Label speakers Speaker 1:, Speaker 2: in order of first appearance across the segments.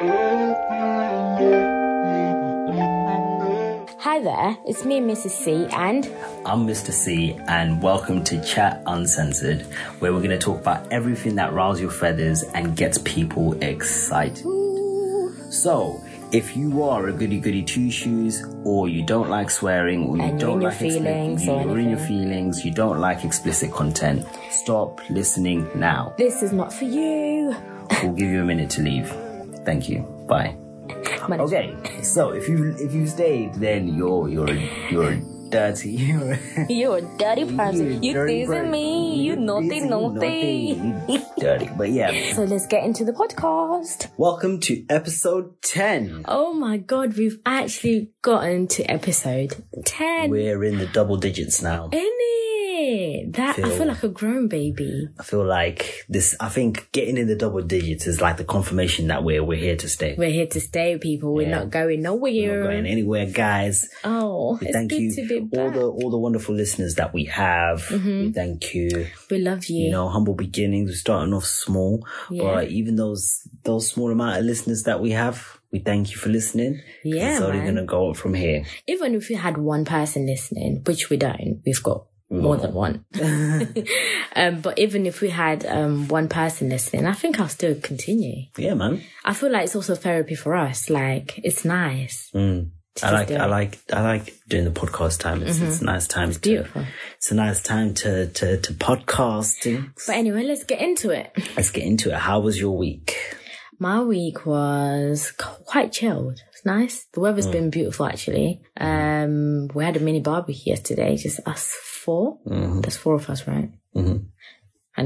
Speaker 1: Hi there, it's me, Mrs. C, and
Speaker 2: I'm Mr. C, and welcome to Chat Uncensored, where we're going to talk about everything that riles your feathers and gets people excited. So, if you are a goody goody two shoes, or you don't like swearing, or you
Speaker 1: And
Speaker 2: don't like
Speaker 1: feelings or
Speaker 2: you're in your feelings, you don't like explicit content, stop listening now.
Speaker 1: this is not for you.
Speaker 2: We'll give you a minute to leave. Thank you. Bye. Okay, so if you if you stayed, then you're you're you're dirty. You're
Speaker 1: a dirty person. You teasing me. You naughty,
Speaker 2: teasing,
Speaker 1: naughty.
Speaker 2: dirty. But yeah,
Speaker 1: So let's get into the podcast.
Speaker 2: welcome to episode ten.
Speaker 1: Oh my god, we've actually gotten to episode 10.
Speaker 2: We're in the double digits now.
Speaker 1: In it? That I
Speaker 2: Feel-
Speaker 1: feel like a grown baby.
Speaker 2: I feel like this. I think getting in the double digits is like the confirmation that we're we're here to stay.
Speaker 1: We're here to stay, people. We're
Speaker 2: Yeah.
Speaker 1: not going nowhere.
Speaker 2: We're not going anywhere, guys.
Speaker 1: Oh,
Speaker 2: thank you
Speaker 1: to
Speaker 2: all.
Speaker 1: Mm-hmm.
Speaker 2: the all the wonderful listeners that we have. We thank you.
Speaker 1: we love you.
Speaker 2: you know, humble beginnings. We're starting off small,
Speaker 1: Yeah.
Speaker 2: but even those those small amount of listeners that we have, we thank you for listening.
Speaker 1: Yeah,
Speaker 2: it's only
Speaker 1: man.
Speaker 2: gonna go up from here.
Speaker 1: Even if we had one person listening, which we don't, we've got more than one. um, but even if we had um, one person listening, I think I'll still continue.
Speaker 2: Yeah, man.
Speaker 1: I feel like it's also therapy for us. Like it's nice.
Speaker 2: Mm. I like I like I like doing the podcast time. It's, it's a nice time. to,
Speaker 1: beautiful.
Speaker 2: It's a nice time to to to podcasting.
Speaker 1: But anyway, let's get into it.
Speaker 2: Let's get into it. How was your week?
Speaker 1: My week was quite chilled. It's nice. The weather's been beautiful actually. Um, we had a mini barbecue yesterday, just us 4 There's four of us, right?
Speaker 2: Mhm.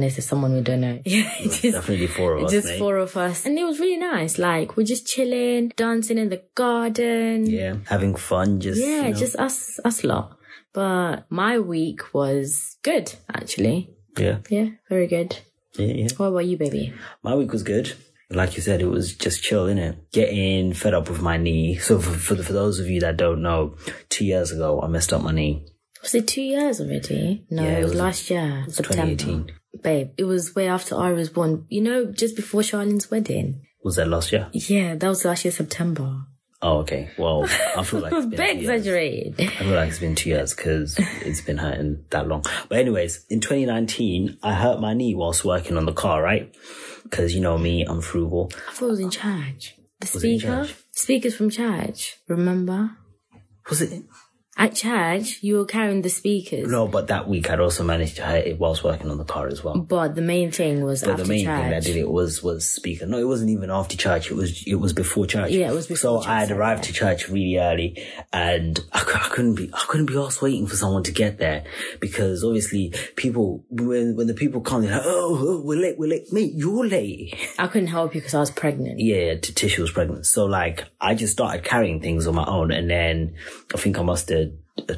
Speaker 1: this is someone we don't know. Yeah, just,
Speaker 2: Definitely four of us,
Speaker 1: just
Speaker 2: mate.
Speaker 1: four of us. And it was really nice. Like, we're just chilling, dancing in the garden.
Speaker 2: Yeah, having fun. Just
Speaker 1: Yeah,
Speaker 2: you know.
Speaker 1: just us, us lot. But my week was good, actually.
Speaker 2: yeah,
Speaker 1: Yeah, very good.
Speaker 2: yeah, yeah.
Speaker 1: What about you, baby?
Speaker 2: My week was good. Like you said, it was just chill, innit? Getting fed up with my knee. So for, for, for those of you that don't know, two years ago, I messed up my knee.
Speaker 1: Was it two years already? No,
Speaker 2: Yeah,
Speaker 1: it
Speaker 2: it
Speaker 1: was,
Speaker 2: was-
Speaker 1: last year, September.
Speaker 2: 2018.
Speaker 1: Babe, it was way after I was born. You know, just before Charlene's wedding.
Speaker 2: Was that last year?
Speaker 1: Yeah, that was last year, September.
Speaker 2: Oh, okay. Well, I feel like
Speaker 1: It was
Speaker 2: it's been years.
Speaker 1: exaggerated.
Speaker 2: I feel like it's been two years because it's been hurting that long. But anyways, in 2019, I hurt my knee whilst working on the car, right? Because you know me, I'm frugal.
Speaker 1: I thought it was in church. The
Speaker 2: Was it in
Speaker 1: speaker? Speakers from church, remember?
Speaker 2: Was it?
Speaker 1: At church, you were carrying the speakers.
Speaker 2: No, but that week I'd also managed to hurt it whilst working on the car as well.
Speaker 1: But the main thing was
Speaker 2: But
Speaker 1: after
Speaker 2: the main
Speaker 1: church.
Speaker 2: thing that did it was was speaker. No, it wasn't even after church. It was it was before church.
Speaker 1: Yeah, it was before. Church.
Speaker 2: So
Speaker 1: before
Speaker 2: I had
Speaker 1: church,
Speaker 2: arrived to church really early, and I, I couldn't be I couldn't be asked waiting for someone to get there because obviously people when when the people come they're like oh, oh we're late we're late mate you're late
Speaker 1: I couldn't help you because I was pregnant.
Speaker 2: yeah Tisha was pregnant so like I just started carrying things on my own and then I think I must have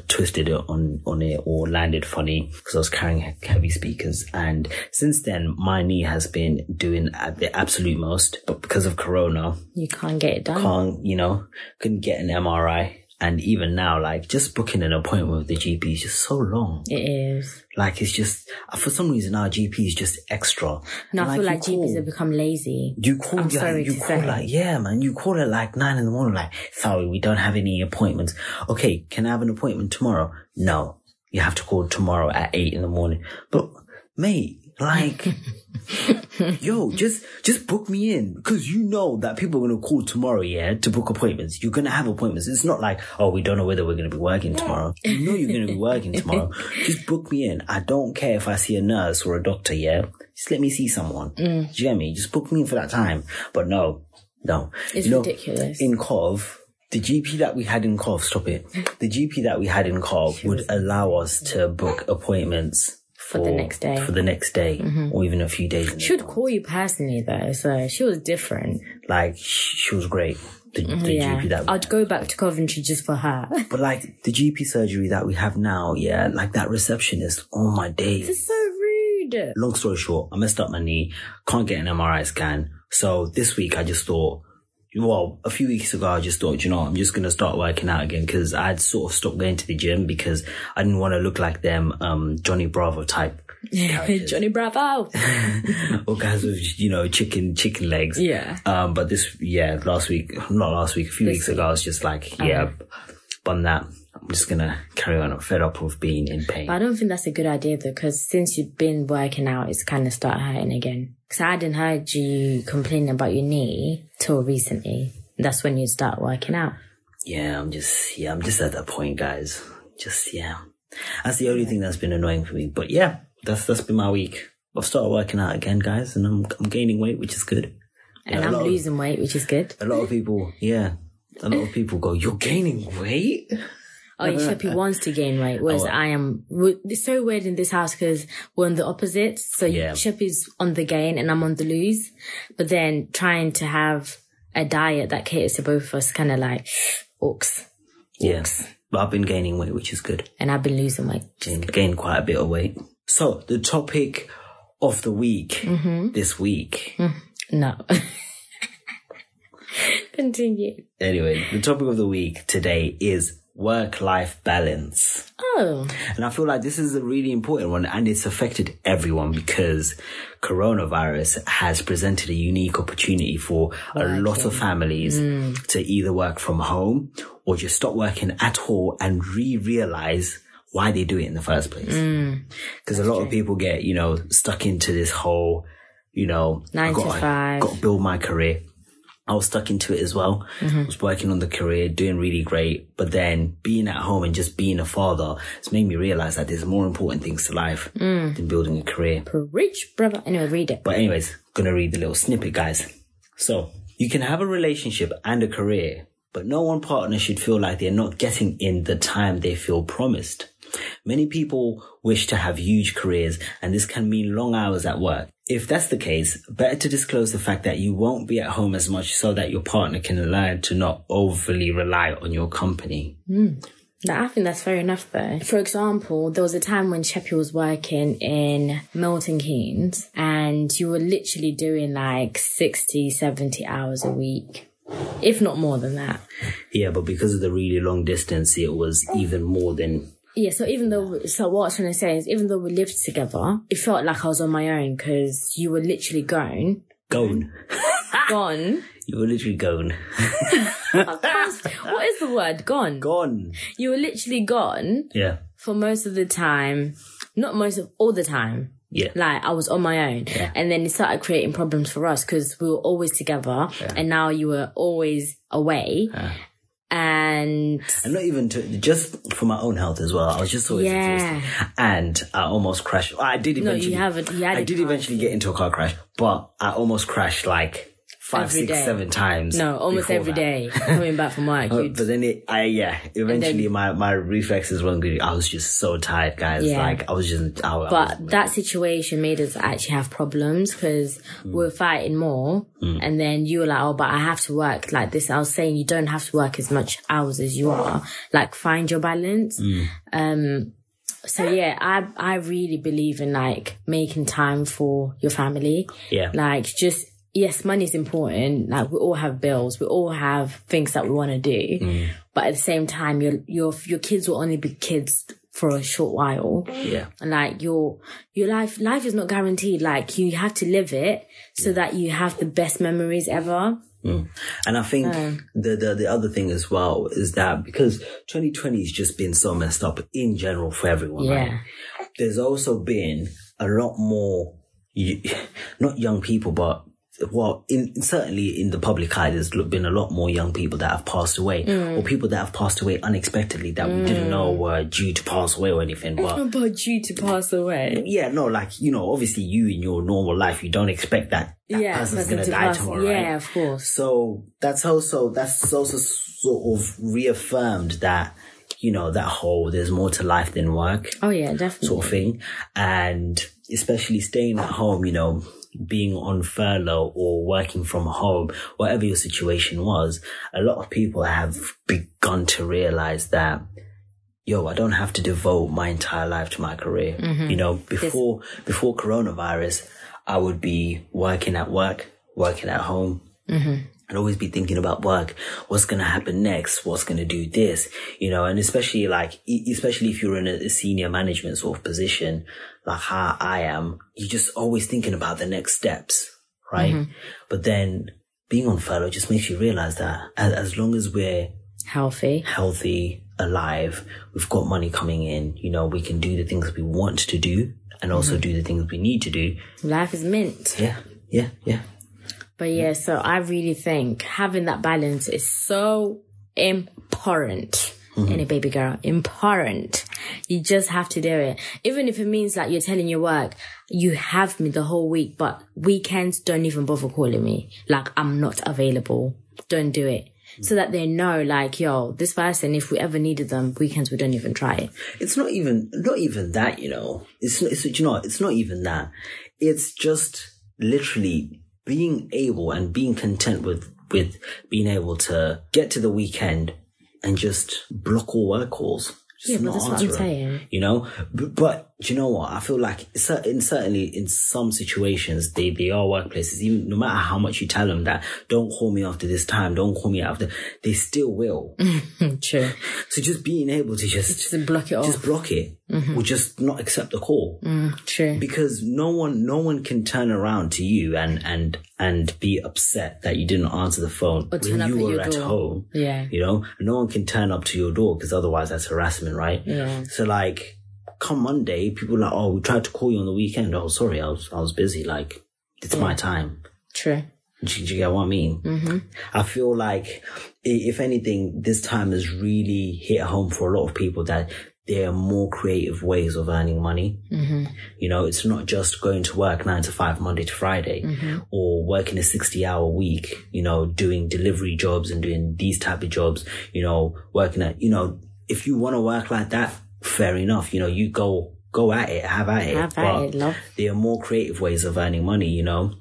Speaker 2: twisted it on on it or landed funny because I was carrying heavy speakers. And since then my knee has been doing at the absolute most. But because of corona
Speaker 1: You can't get it done.
Speaker 2: can't you know couldn't get an MRI and even now like just booking an appointment with the GP is just so long
Speaker 1: It is.
Speaker 2: like it's just uh, for some reason our GP is just extra
Speaker 1: No,
Speaker 2: And,
Speaker 1: I feel
Speaker 2: you
Speaker 1: like GPs have become lazy.
Speaker 2: you call,
Speaker 1: I'm
Speaker 2: yeah,
Speaker 1: sorry
Speaker 2: you
Speaker 1: to
Speaker 2: call
Speaker 1: say.
Speaker 2: like, yeah, man, you call at like nine in the morning, like, sorry, we don't have any appointments. Okay, can I have an appointment tomorrow? No, you have to call tomorrow at eight in the morning. But, mate, like, yo, just, just book me in because you know that people are going to call tomorrow, yeah, to book appointments. You're going to have appointments. It's not like, oh, we don't know whether we're going to be working tomorrow. You know you're going to be working tomorrow. Just book me in. I don't care if I see a nurse or a doctor, yeah. Just let me see someone. Mm. Do you get me? Just book me in for that time. But no, no.
Speaker 1: It's
Speaker 2: You know,
Speaker 1: ridiculous.
Speaker 2: In Cov, the GP that we had in Cov, stop it. The GP that we had in Cov would allow us to book appointments
Speaker 1: For the next day. Mm-hmm.
Speaker 2: for the next day, or even a few days.
Speaker 1: She would call you personally though, so she was different.
Speaker 2: Like she was great. The, the
Speaker 1: yeah,
Speaker 2: GP that
Speaker 1: I'd go back to Coventry just for her.
Speaker 2: But like the GP surgery that we have now, yeah, like that receptionist, oh my days.
Speaker 1: It's so rude.
Speaker 2: Long story short, I messed up my knee, can't get an MRI scan. So this week I just thought, well, a few weeks ago I just thought, you know, I'm just gonna start working out again because I'd sort of stopped going to the gym because I didn't want to look like them, um, Johnny Bravo type characters.
Speaker 1: Johnny Bravo.
Speaker 2: all kinds of you know chicken chicken legs.
Speaker 1: Yeah.
Speaker 2: Um, but this yeah last week not last week a few weeks ago I was just like yeah, on that I'm just gonna carry on. I'm fed up with being in pain.
Speaker 1: But I don't think that's a good idea though, because since you've been working out, it's kind of start hurting again. Because I hadn't heard you complaining about your knee till recently. That's when you start working out.
Speaker 2: Yeah, I'm just yeah I'm just at that point, guys. Just yeah, that's the only thing that's been annoying for me. But yeah, that's that's been my week. I've started working out again, guys, and I'm I'm gaining weight, which is good.
Speaker 1: And
Speaker 2: Yeah,
Speaker 1: I'm
Speaker 2: lot of-
Speaker 1: losing weight, which is good.
Speaker 2: A lot of people, yeah, a lot of people go, "You're gaining weight."
Speaker 1: Oh, yeah, Sheppy wants to gain weight, oh, whereas
Speaker 2: Oh.
Speaker 1: I am. It's so weird in this house because we're on the opposites. So
Speaker 2: Yeah.
Speaker 1: Sheppy's on the gain and I'm on the lose. But then trying to have a diet that caters to both of us, kind of like, ooks.
Speaker 2: Yeah, but I've been gaining weight, which is good.
Speaker 1: And I've been losing weight.
Speaker 2: Gained, gained quite a bit of weight. So the topic of the week mm-hmm. this week. Mm-hmm.
Speaker 1: No. Continue.
Speaker 2: Anyway, the topic of the week today is work-life balance.
Speaker 1: Oh,
Speaker 2: And I feel like this is a really important one and it's affected everyone because coronavirus has presented a unique opportunity for a lot of families mm. to either work from home or just stop working at all and re-realize why they do it in the first place. Mm. Because a lot of people get, you know, stuck into this whole, you know,
Speaker 1: Nine to five.
Speaker 2: got to build my career. I was stuck into it as well. I was working on the career, doing really great, but then being at home and just being a father, it's made me realize that there's more important things to life mm. than building a career.
Speaker 1: preach, brother. Anyway, read it.
Speaker 2: But anyways, gonna read the little snippet, guys. So, you can have a relationship and a career, but no one partner should feel like they're not getting in the time they feel promised. Many people wish to have huge careers and this can mean long hours at work. If that's the case, better to disclose the fact that you won't be at home as much so that your partner can learn to not overly rely on your company. Hmm.
Speaker 1: Now, I think that's fair enough though. For example, there was a time when Sheppy was working in Milton Keynes and you were literally doing like 60, 70 hours a week. If not more than that.
Speaker 2: Yeah, but because of the really long distance, it was even more than
Speaker 1: Yeah, so even though, so what I was trying to say is, even though we lived together, it felt like I was on my own because you were literally gone,
Speaker 2: gone.
Speaker 1: gone.
Speaker 2: You were literally gone.
Speaker 1: what is the word? Gone.
Speaker 2: Gone.
Speaker 1: You were literally gone
Speaker 2: Yeah.
Speaker 1: for most of the time, not most of all the time.
Speaker 2: Yeah.
Speaker 1: Like I was on my own, and then it started creating problems for us because we were always together, and now you were always away, and
Speaker 2: And not even to, just for my own health as well. I was just always
Speaker 1: Yeah.
Speaker 2: exhausted. And I almost crashed. I did eventually.
Speaker 1: No, you haven't- you
Speaker 2: I did eventually get into a car crash, but I almost crashed like five,
Speaker 1: Every
Speaker 2: six,
Speaker 1: day.
Speaker 2: seven times.
Speaker 1: no, almost every
Speaker 2: that.
Speaker 1: day coming back from work.
Speaker 2: But then it, I, yeah, eventually my, my reflexes weren't good. I was just so tired, guys.
Speaker 1: Yeah.
Speaker 2: Like, I was just, I, I was-
Speaker 1: But that situation made us actually have problems because we mm. were fighting more. Mm. And then you were like, oh, but I have to work like this. I was saying you don't have to work as much hours as you are. Like find your balance. Mm. Um, so yeah, I, I really believe in like making time for your family.
Speaker 2: yeah.
Speaker 1: Like just, yes, money is important. Like we all have bills. We all have things that we want to do. Mm. But at the same time, your, your, your kids will only be kids for a short while
Speaker 2: yeah.
Speaker 1: and like your your life life is not guaranteed like you have to live it so that you have the best memories ever mm.
Speaker 2: And I think um, the, the the other thing as well is that because 2020 has just been so messed up in general for everyone, right?
Speaker 1: yeah
Speaker 2: There's also been a lot more, not young people, but well, in certainly in the public eye, there's been a lot more young people that have passed away, or mm. people that have passed away unexpectedly that we didn't know mm. were due to pass away or anything. But
Speaker 1: about you to pass away.
Speaker 2: Yeah, no, like you know, obviously you in your normal life, you don't expect that that
Speaker 1: yeah
Speaker 2: person's gonna
Speaker 1: to
Speaker 2: die
Speaker 1: pass-
Speaker 2: tomorrow,
Speaker 1: yeah
Speaker 2: right?
Speaker 1: of course.
Speaker 2: So that's also that's also sort of reaffirmed that you know that whole there's more to life than work
Speaker 1: oh yeah definitely.
Speaker 2: sort of thing, and especially staying at home, you know, being on furlough or working from home, whatever your situation was, a lot of people have begun to realize that. Yo, I don't have to devote my entire life to my career. Mm-hmm. You know, before before coronavirus, I would be working at work, working at home, mm-hmm. And always be thinking about work. What's going to happen next? What's going to do this? You know, and especially like, especially if you're in a, senior management sort of position, like how I am, you're just always thinking about the next steps, right? Mm-hmm. But then being on furlough just makes you realize that as, as long as we're
Speaker 1: Healthy.
Speaker 2: healthy, alive, we've got money coming in, you know, we can do the things we want to do and also mm-hmm. do the things we need to do.
Speaker 1: Life is mint.
Speaker 2: Yeah. Yeah. Yeah.
Speaker 1: But yeah, so I really think having that balance is so important. Mm-hmm. In a baby girl, important. You just have to do it. Even if it means like you're telling your work, you have me the whole week, but weekends don't even bother calling me. Like I'm not available. Don't do it. So that they know, like, yo, this person, if we ever needed them, weekends we don't even try it.
Speaker 2: It's not even, not even that, you know, it's, it's, you know, it's not even that. It's just literally being able and being content with, with being able to get to the weekend and just block all work calls. Just
Speaker 1: Yeah, but that's what I'm saying.
Speaker 2: You know, but, but do you know what? I feel like certain, certainly in some situations, they, they are workplaces, even no matter how much you tell them that don't call me after this time, don't call me after, they still will.
Speaker 1: True.
Speaker 2: so just being able to just,
Speaker 1: Just block it off.
Speaker 2: just block it mm-hmm. or just not accept the call mm,
Speaker 1: True.
Speaker 2: because no one no one can turn around to you and and and be upset that you didn't answer the phone when you
Speaker 1: at
Speaker 2: were at
Speaker 1: door.
Speaker 2: home
Speaker 1: Yeah.
Speaker 2: you know no one can turn up to your door because otherwise that's harassment right
Speaker 1: Yeah.
Speaker 2: so like come monday people are like oh we tried to call you on the weekend oh sorry i was i was busy like it's my time
Speaker 1: True.
Speaker 2: do, do you get what I mean? Mm-hmm. I feel like, if anything, this time has really hit home for a lot of people that there are more creative ways of earning money. Mm-hmm. You know, it's not just going to work nine to five, Monday to Friday, or working a 60 hour week, you know, doing delivery jobs and doing these type of jobs, you know, working at, you know, if you want to work like that, fair enough. You know, you go, go at it, have at it.
Speaker 1: Have at
Speaker 2: But
Speaker 1: it, love.
Speaker 2: there are more creative ways of earning money, you know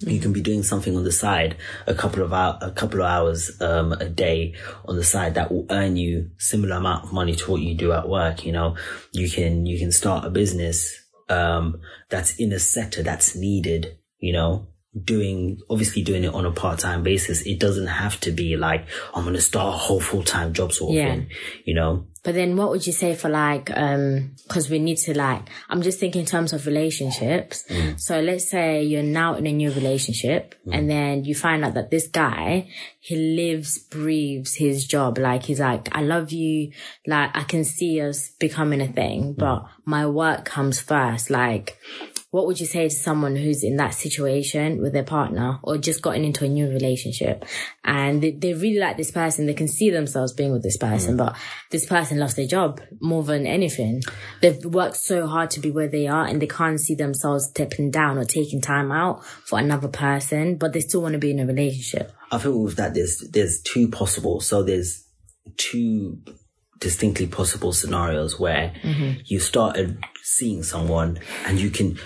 Speaker 2: you can be doing something on the side a couple of hour, a couple of hours um, a day on the side that will earn you similar amount of money to what you do at work you know you can you can start a business um, that's in a sector that's needed you know doing obviously doing it on a part-time basis it doesn't have to be like i'm going to start a whole full-time job sort of
Speaker 1: Yeah.
Speaker 2: thing you know
Speaker 1: But then what would you say for like, um, cause we need to like, I'm just thinking in terms of relationships. Mm. So let's say you're now in a new relationship mm. and then you find out that this guy, he lives, breathes his job. Like he's like, I love you. Like I can see us becoming a thing, mm. but my work comes first. Like, what would you say to someone who's in that situation with their partner or just gotten into a new relationship? And they, they really like this person. They can see themselves being with this person mm. but this person loves their job more than anything. They've worked so hard to be where they are and they can't see themselves stepping down or taking time out for another person but they still want to be in a relationship.
Speaker 2: I think with that, there's there's two possible. So there's two distinctly possible scenarios where mm-hmm. you started seeing someone and you can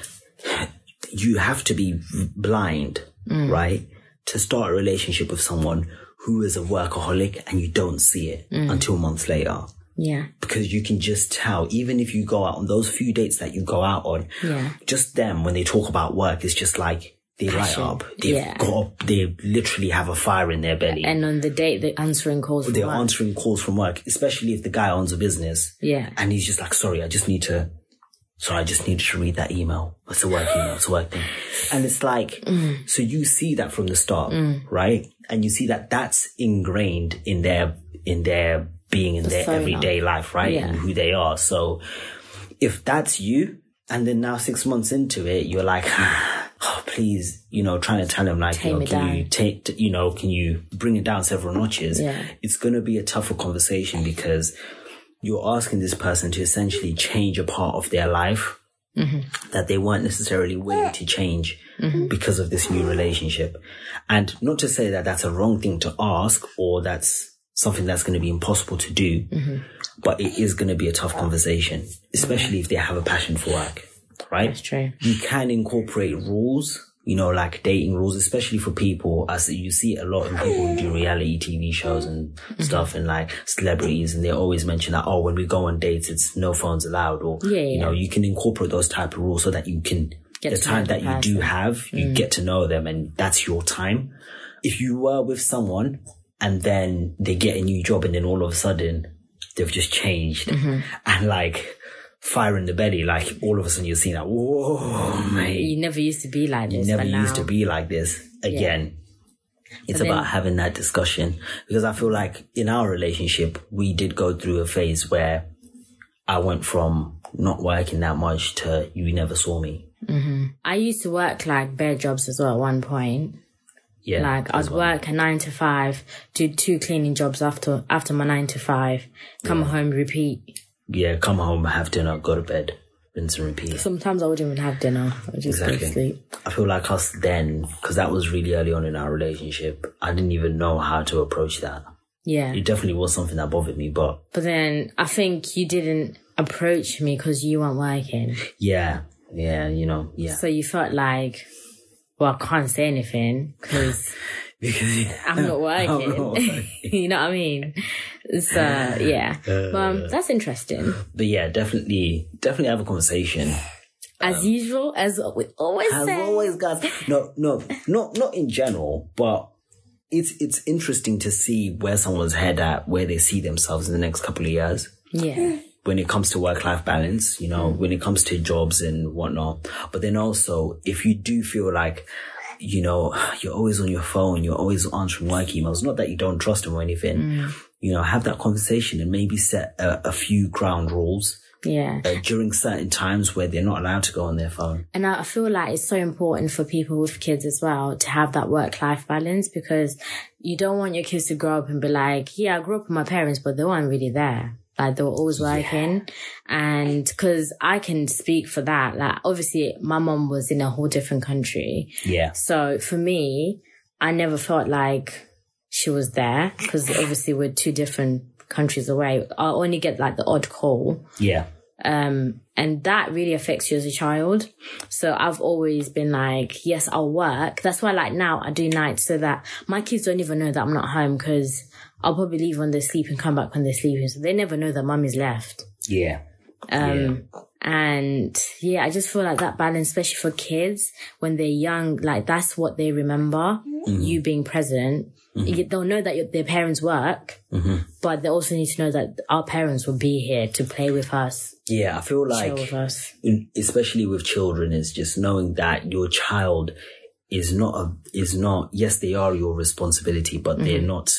Speaker 2: you have to be blind, right, to start a relationship with someone who is a workaholic and you don't see it mm. until months later.
Speaker 1: yeah
Speaker 2: Because you can just tell, even if you go out on those few dates that you go out on,
Speaker 1: Yeah.
Speaker 2: just them when they talk about work, it's just like they light up. They've
Speaker 1: Yeah.
Speaker 2: got, they literally have a fire in their belly.
Speaker 1: and on the date they're answering calls from
Speaker 2: they're
Speaker 1: work.
Speaker 2: answering calls from work, especially if the guy owns a business.
Speaker 1: Yeah.
Speaker 2: And he's just like, sorry, I just need to, sorry, I just needed to read that email. It's a work email. It's a work thing. And it's like, so you see that from the start, right? And you see that that's ingrained in their, in their being in their
Speaker 1: Persona.
Speaker 2: everyday life, right?
Speaker 1: Yeah.
Speaker 2: And who they are. So if that's you, and then now six months into it, you're like, oh, please, you know, trying to tell him like, you know, can you take, you know, can you bring it down several notches?
Speaker 1: Yeah.
Speaker 2: It's going to be a tougher conversation because you're asking this person to essentially change a part of their life that they weren't necessarily willing to change because of this new relationship. And not to say that that's a wrong thing to ask or that's something that's going to be impossible to do, but it is going to be a tough conversation, especially if they have a passion for work, right?
Speaker 1: That's true.
Speaker 2: you can incorporate rules, you know, like dating rules, especially for people, as you see a lot in people who do reality TV shows and stuff and like celebrities. And they always mention that, oh, when we go on dates, it's no phones allowed. Or,
Speaker 1: Yeah,
Speaker 2: you know, you can incorporate those type of rules so that you can,
Speaker 1: Get
Speaker 2: the time that you do.
Speaker 1: Mm.
Speaker 2: have, you get to know them and that's your time. if you were with someone and then they get a new job and then all of a sudden they've just changed
Speaker 1: Mm-hmm.
Speaker 2: and like fire in the belly, like all of a sudden you're seeing that, whoa, mate,
Speaker 1: You never used to be like this.
Speaker 2: You
Speaker 1: never
Speaker 2: used
Speaker 1: now-
Speaker 2: to be like this again. It's
Speaker 1: then-
Speaker 2: about having that discussion because I feel like in our relationship, we did go through a phase where I went from not working that much to you never saw me. Mm-hmm.
Speaker 1: I used to work like bare jobs as well at one point.
Speaker 2: Yeah.
Speaker 1: Like I'd work a nine to five, do two cleaning jobs after after my nine to five, come home, repeat.
Speaker 2: Yeah, come home, have dinner, go to bed, rinse and repeat.
Speaker 1: Sometimes I wouldn't even have dinner. I just go to
Speaker 2: Exactly.
Speaker 1: sleep.
Speaker 2: I feel like us then, because that was really early on in our relationship, I didn't even know how to approach that.
Speaker 1: Yeah.
Speaker 2: It definitely was something that bothered me, but
Speaker 1: But then I think you didn't approach me because you weren't working.
Speaker 2: yeah, yeah, you know, yeah.
Speaker 1: So you felt like, well, I can't say anything Because I'm not working.
Speaker 2: not working.
Speaker 1: you know what I mean? So yeah, um, that's interesting.
Speaker 2: but yeah, definitely, definitely have a conversation.
Speaker 1: As usual, as we always
Speaker 2: I've
Speaker 1: say.
Speaker 2: always guys. no, no, not not in general, but it's it's interesting to see where someone's head at, where they see themselves in the next couple of years.
Speaker 1: yeah,
Speaker 2: when it comes to work life balance, you know, when it comes to jobs and whatnot. But then also, if you do feel like, you know, you're always on your phone, you're always answering work emails, not that you don't trust them or anything, you know, have that conversation and maybe set a, a few ground rules
Speaker 1: yeah.
Speaker 2: uh, during certain times where they're not allowed to go on their phone.
Speaker 1: And I I feel like it's so important for people with kids as well to have that work life balance because you don't want your kids to grow up and be like, yeah, I grew up with my parents, but they weren't really there. Like they were always working. And cause I can speak for that. Like obviously my mom was in a whole different country.
Speaker 2: Yeah.
Speaker 1: So for me, I never felt like she was there because obviously we're two different countries away. I only get like the odd call.
Speaker 2: Yeah.
Speaker 1: Um, and that really affects you as a child. So I've always been like, yes, I'll work. That's why like now I do nights so that my kids don't even know that I'm not home because I'll probably leave when they're sleeping, come back when they're sleeping. So they never know that mummy's left.
Speaker 2: Yeah.
Speaker 1: Um, and yeah, I just feel like that balance, especially for kids when they're young, like that's what they remember, mm-hmm. you being present. Mm-hmm. You- They'll know that your, their parents work, mm-hmm. but they also need to know that our parents will be here to play with us,
Speaker 2: Yeah. I feel like
Speaker 1: with
Speaker 2: especially with children is just knowing that your child is not a, is not yes they are your responsibility but they're not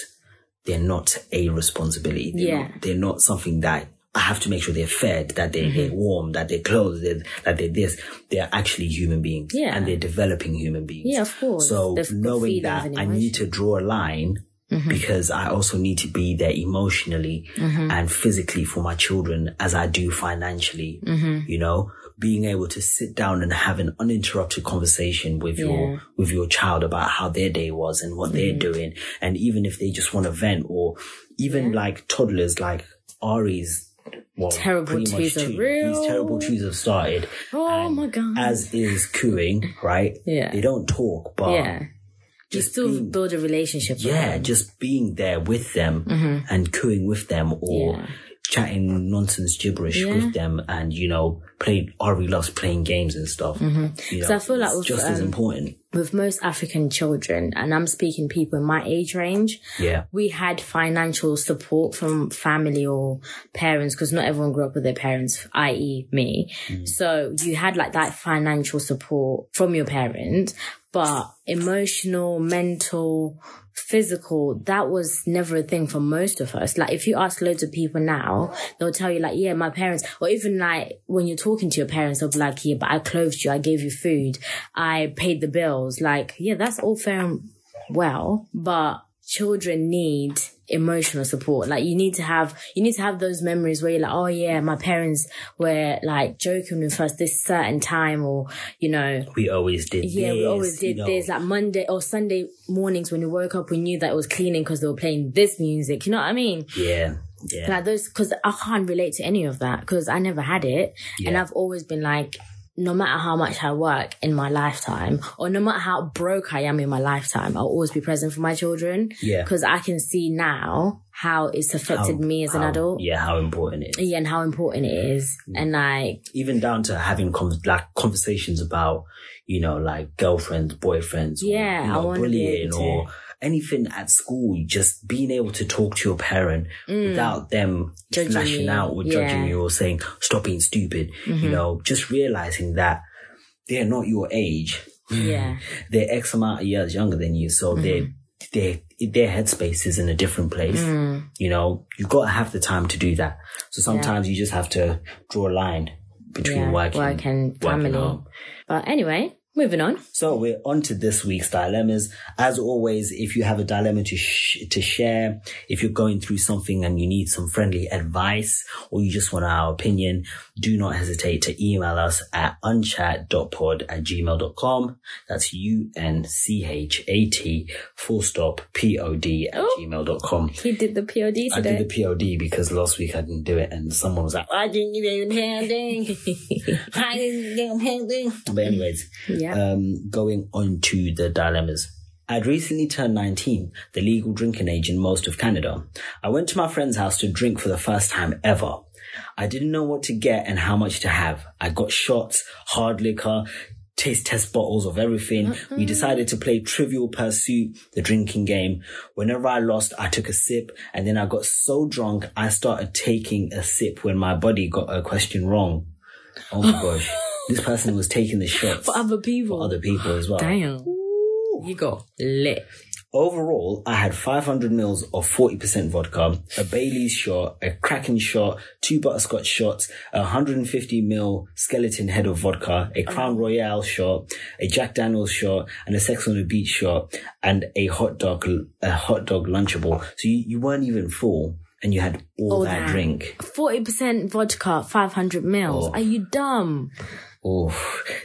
Speaker 2: they're not a responsibility they're
Speaker 1: Yeah.
Speaker 2: not, they're not something that I have to make sure they're fed, that they, they're warm, that they're clothed, that, that they're this. They're actually human beings.
Speaker 1: Yeah.
Speaker 2: And they're developing human beings.
Speaker 1: Yeah, of course.
Speaker 2: So knowing that I need to draw a line because I also need to be there emotionally and physically for my children as I do financially, you know, being able to sit down and have an uninterrupted conversation with
Speaker 1: Yeah.
Speaker 2: your, with your child about how their day was and what they're doing. And even if they just want to vent or even like toddlers, like Ari's, well,
Speaker 1: Terrible twos are
Speaker 2: two.
Speaker 1: real.
Speaker 2: These terrible twos have started.
Speaker 1: Oh my God.
Speaker 2: As is cooing, right?
Speaker 1: Yeah.
Speaker 2: They don't talk, but
Speaker 1: yeah. You
Speaker 2: just
Speaker 1: still
Speaker 2: being-
Speaker 1: build a relationship
Speaker 2: yeah, just being there with them and cooing with them or
Speaker 1: Mm-hmm. Yeah.
Speaker 2: Chatting nonsense gibberish
Speaker 1: Yeah.
Speaker 2: with them and, you know, play, Ari loves playing games and stuff. You know,
Speaker 1: Mm-hmm. So I feel like with,
Speaker 2: just as
Speaker 1: um,
Speaker 2: important.
Speaker 1: With most African children, and I'm speaking people in my age range,
Speaker 2: Yeah.
Speaker 1: we had financial support from family or parents because not everyone grew up with their parents, i.e. me. So you had like that financial support from your parents, but emotional, mental, physical, that was never a thing for most of us. Like if you ask loads of people now, they'll tell you like, yeah, my parents, or even like when you're talking to your parents, they'll be like, yeah, but I clothed you, I gave you food, I paid the bills. Like, yeah, that's all fair and well, but children need emotional support. Like you need to have, you need to have those memories where you're like, oh yeah, my parents were like joking with us this certain time or, you know,
Speaker 2: We always did
Speaker 1: yeah, we
Speaker 2: this,
Speaker 1: always
Speaker 2: you
Speaker 1: did
Speaker 2: know.
Speaker 1: this. Like Monday or Sunday mornings when we woke up, we knew that it was cleaning because they were playing this music. You know what I mean?
Speaker 2: Yeah. Yeah.
Speaker 1: Like those, because I can't relate to any of that because I never had it, and I've always been like, no matter how much I work in my lifetime, or no matter how broke I am in my lifetime, I'll always be present for my children.
Speaker 2: Yeah.
Speaker 1: Because I can see now how it's affected
Speaker 2: How-
Speaker 1: me as an adult.
Speaker 2: Yeah, how important it is.
Speaker 1: Yeah, and how important it is. And like,
Speaker 2: Even down to having con- like conversations about, you know, like girlfriends, boyfriends,
Speaker 1: yeah,
Speaker 2: or,
Speaker 1: you
Speaker 2: know, bullying or anything at school, just being able to talk to your parent without them
Speaker 1: Judging
Speaker 2: flashing
Speaker 1: you.
Speaker 2: out or judging
Speaker 1: Yeah. Mm-hmm.
Speaker 2: you or saying, stop being stupid. You know, just realizing that they're not your age.
Speaker 1: Yeah.
Speaker 2: They're X amount of years younger than you. So
Speaker 1: Mm-hmm.
Speaker 2: their their their headspace is in a different place.
Speaker 1: Mm.
Speaker 2: You know, you've got to have the time to do that. So sometimes you just have to draw a line between
Speaker 1: Yeah.
Speaker 2: work,
Speaker 1: Work and
Speaker 2: and
Speaker 1: family.
Speaker 2: home.
Speaker 1: But anyway, moving on.
Speaker 2: So we're on to this week's dilemmas. As always, if you have a dilemma to sh- to share, if you're going through something and you need some friendly advice or you just want our opinion, do not hesitate to email us at unchat.pod at gmail.com. That's U-N-C-H-A-T full stop P-O-D at
Speaker 1: Oh.
Speaker 2: gmail.com.
Speaker 1: He did the POD
Speaker 2: I did the POD because last week I didn't do it and someone was like, I didn't hear anything. I didn't get anything. But anyways,
Speaker 1: yeah.
Speaker 2: Um, going on to the dilemmas. I'd recently turned 19, the legal drinking age in most of Canada. I went to my friend's house to drink for the first time ever. I didn't know what to get and how much to have. I got shots, hard liquor, taste test bottles of everything. We decided to play Trivial Pursuit, the drinking game. Whenever I lost, I took a sip and then I got so drunk, I started taking a sip when my body got a question wrong. Oh my gosh. This person was taking the shots
Speaker 1: For other people.
Speaker 2: for other people as well.
Speaker 1: Damn. You got lit.
Speaker 2: Overall, I had 500 mils of 40% vodka, a Bailey's shot, a Kraken shot, two butterscotch shots, a 150 mil skeleton head of vodka, a Crown Royal shot, a Jack Daniels shot, and a Sex on the Beach shot, and a hot dog, a hot dog lunchable. So you, you weren't even full, and you had all,
Speaker 1: All
Speaker 2: that,
Speaker 1: that.
Speaker 2: drink.
Speaker 1: 40% vodka, 500 mils.
Speaker 2: Oh.
Speaker 1: Are you dumb?
Speaker 2: Oh,